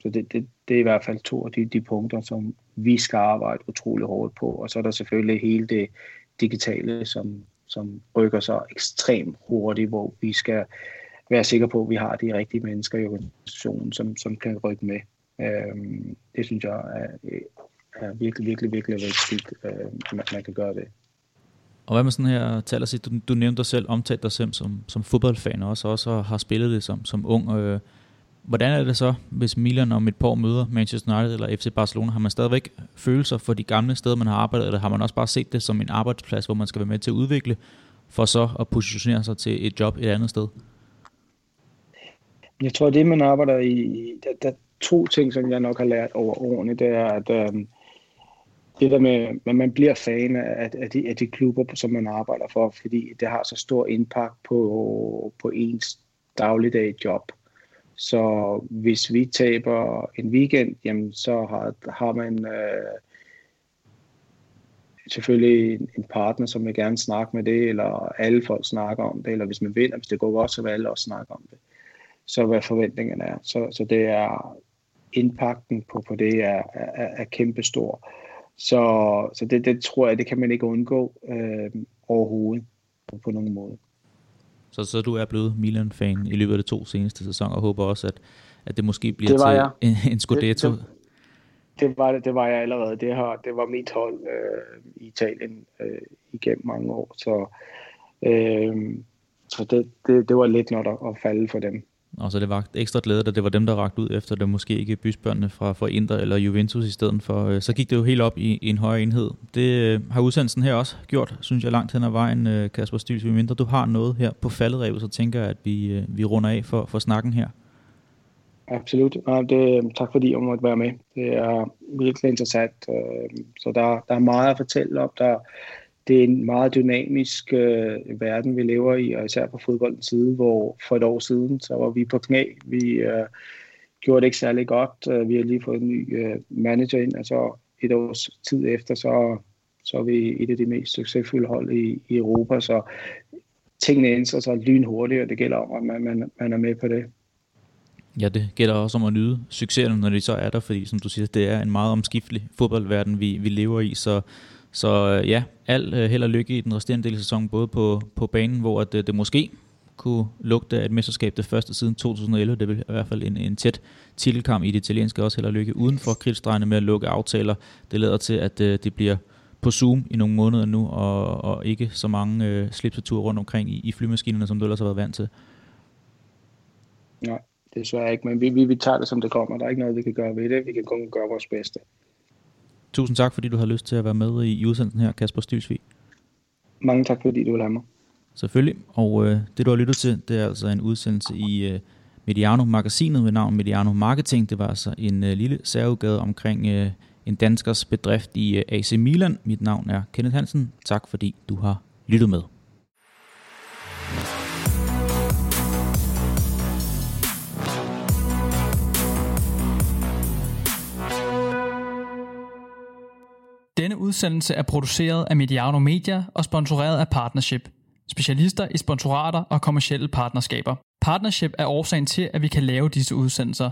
så det, det, det er i hvert fald to af de, de punkter, som vi skal arbejde utrolig hårdt på. Og så er der selvfølgelig hele det digitale, som, som rykker sig ekstremt hurtigt, hvor vi skal være sikre på, at vi har de rigtige mennesker i organisationen, som, som kan rykke med. Øhm, det synes jeg er, er virkelig, virkelig, virkelig vigtigt, øh, at man, man kan gøre det. Og hvad med sådan her taler sig, du, du nævnte dig selv, omtalt dig selv som, som fodboldfan også, og også har spillet det som, som ung. Øh, hvordan er det så, hvis Milan om et par år møder Manchester United eller FC Barcelona? Har man stadigvæk følelser for de gamle steder, man har arbejdet, eller har man også bare set det som en arbejdsplads, hvor man skal være med til at udvikle, for så at positionere sig til et job et andet sted? Jeg tror, det man arbejder i, der, der er to ting, som jeg nok har lært over årene, det er, at øh, det der med, at man bliver fan af, af, de, af de klubber, som man arbejder for, fordi det har så stor impact på, på ens dagligdag job. Så hvis vi taber en weekend, jamen, så har, har man øh, selvfølgelig en partner, som vil gerne snakke med det, eller alle folk snakker om det, eller hvis man vinder, hvis det går godt, så vil alle også snakke om det. Så hvad forventningerne er. Så, så det er impakten på, på det er, er, er kæmpestor. Så, så det, det tror jeg, det kan man ikke undgå øh, overhovedet på nogen måde. Så, så du er blevet Milan-fan i løbet af de to seneste sæsoner, og håber også, at, at det måske bliver det til jeg. en, en Scudetto? Det, det, det, var, det var jeg allerede. Det, har, det var mit hold øh, i Italien øh, igennem mange år. Så, øh, så det, det, det var lidt noget at falde for dem. Og så det var ekstra glæde, at det var dem, der rakte ud efter det, måske ikke bysbørnene fra, fra Inter eller Juventus i stedet for. Øh, så gik det jo helt op i, i en højere enhed. Det øh, har udsendelsen her også gjort, synes jeg, langt hen ad vejen, øh, Kasper Kasper Styls. Mindre du har noget her på falderevet, så tænker jeg, at vi, vi runder af for, for snakken her. Absolut. Ja, det, tak fordi jeg måtte være med. Det er virkelig interessant. Så der, der er meget at fortælle om. Der, det er en meget dynamisk øh, verden, vi lever i, og især på fodboldens side, hvor for et år siden, så var vi på knæ. Vi øh, gjorde det ikke særlig godt. Øh, vi har lige fået en ny øh, manager ind, og så et års tid efter, så, så er vi et af de mest succesfulde hold i, i Europa, så tingene ændrer sig lynhurtigt, og det gælder om, at man, man, man er med på det. Ja, det gælder også om at nyde succeserne, når de så er der, fordi som du siger, det er en meget omskiftelig fodboldverden, vi, vi lever i, så så øh, ja, al øh, held og lykke i den resterende del af sæsonen, både på, på banen, hvor det, øh, det måske kunne lugte af et mesterskab det første siden 2011. Det vil i hvert fald en, en tæt titelkamp i det italienske også held og lykke uden for kridtstregene med at lukke aftaler. Det lader til, at øh, det bliver på Zoom i nogle måneder nu, og, og ikke så mange øh, slipseture rundt omkring i, i flymaskinerne, som du ellers har været vant til. Nej, desværre ikke, men vi, vi, vi tager det, som det kommer. Der er ikke noget, vi kan gøre ved det. Vi kan kun gøre vores bedste. Tusind tak, fordi du har lyst til at være med i udsendelsen her, Kasper Stylsvig. Mange tak, fordi du vil have mig. Selvfølgelig, og øh, det du har lyttet til, det er altså en udsendelse i øh, Mediano-magasinet med navn Mediano Marketing. Det var altså en øh, lille særudgave omkring øh, en danskers bedrift i øh, AC Milan. Mit navn er Kenneth Hansen. Tak fordi du har lyttet med. Denne udsendelse er produceret af Mediano Media og sponsoreret af Partnership. Specialister i sponsorater og kommersielle partnerskaber. Partnership er årsagen til, at vi kan lave disse udsendelser.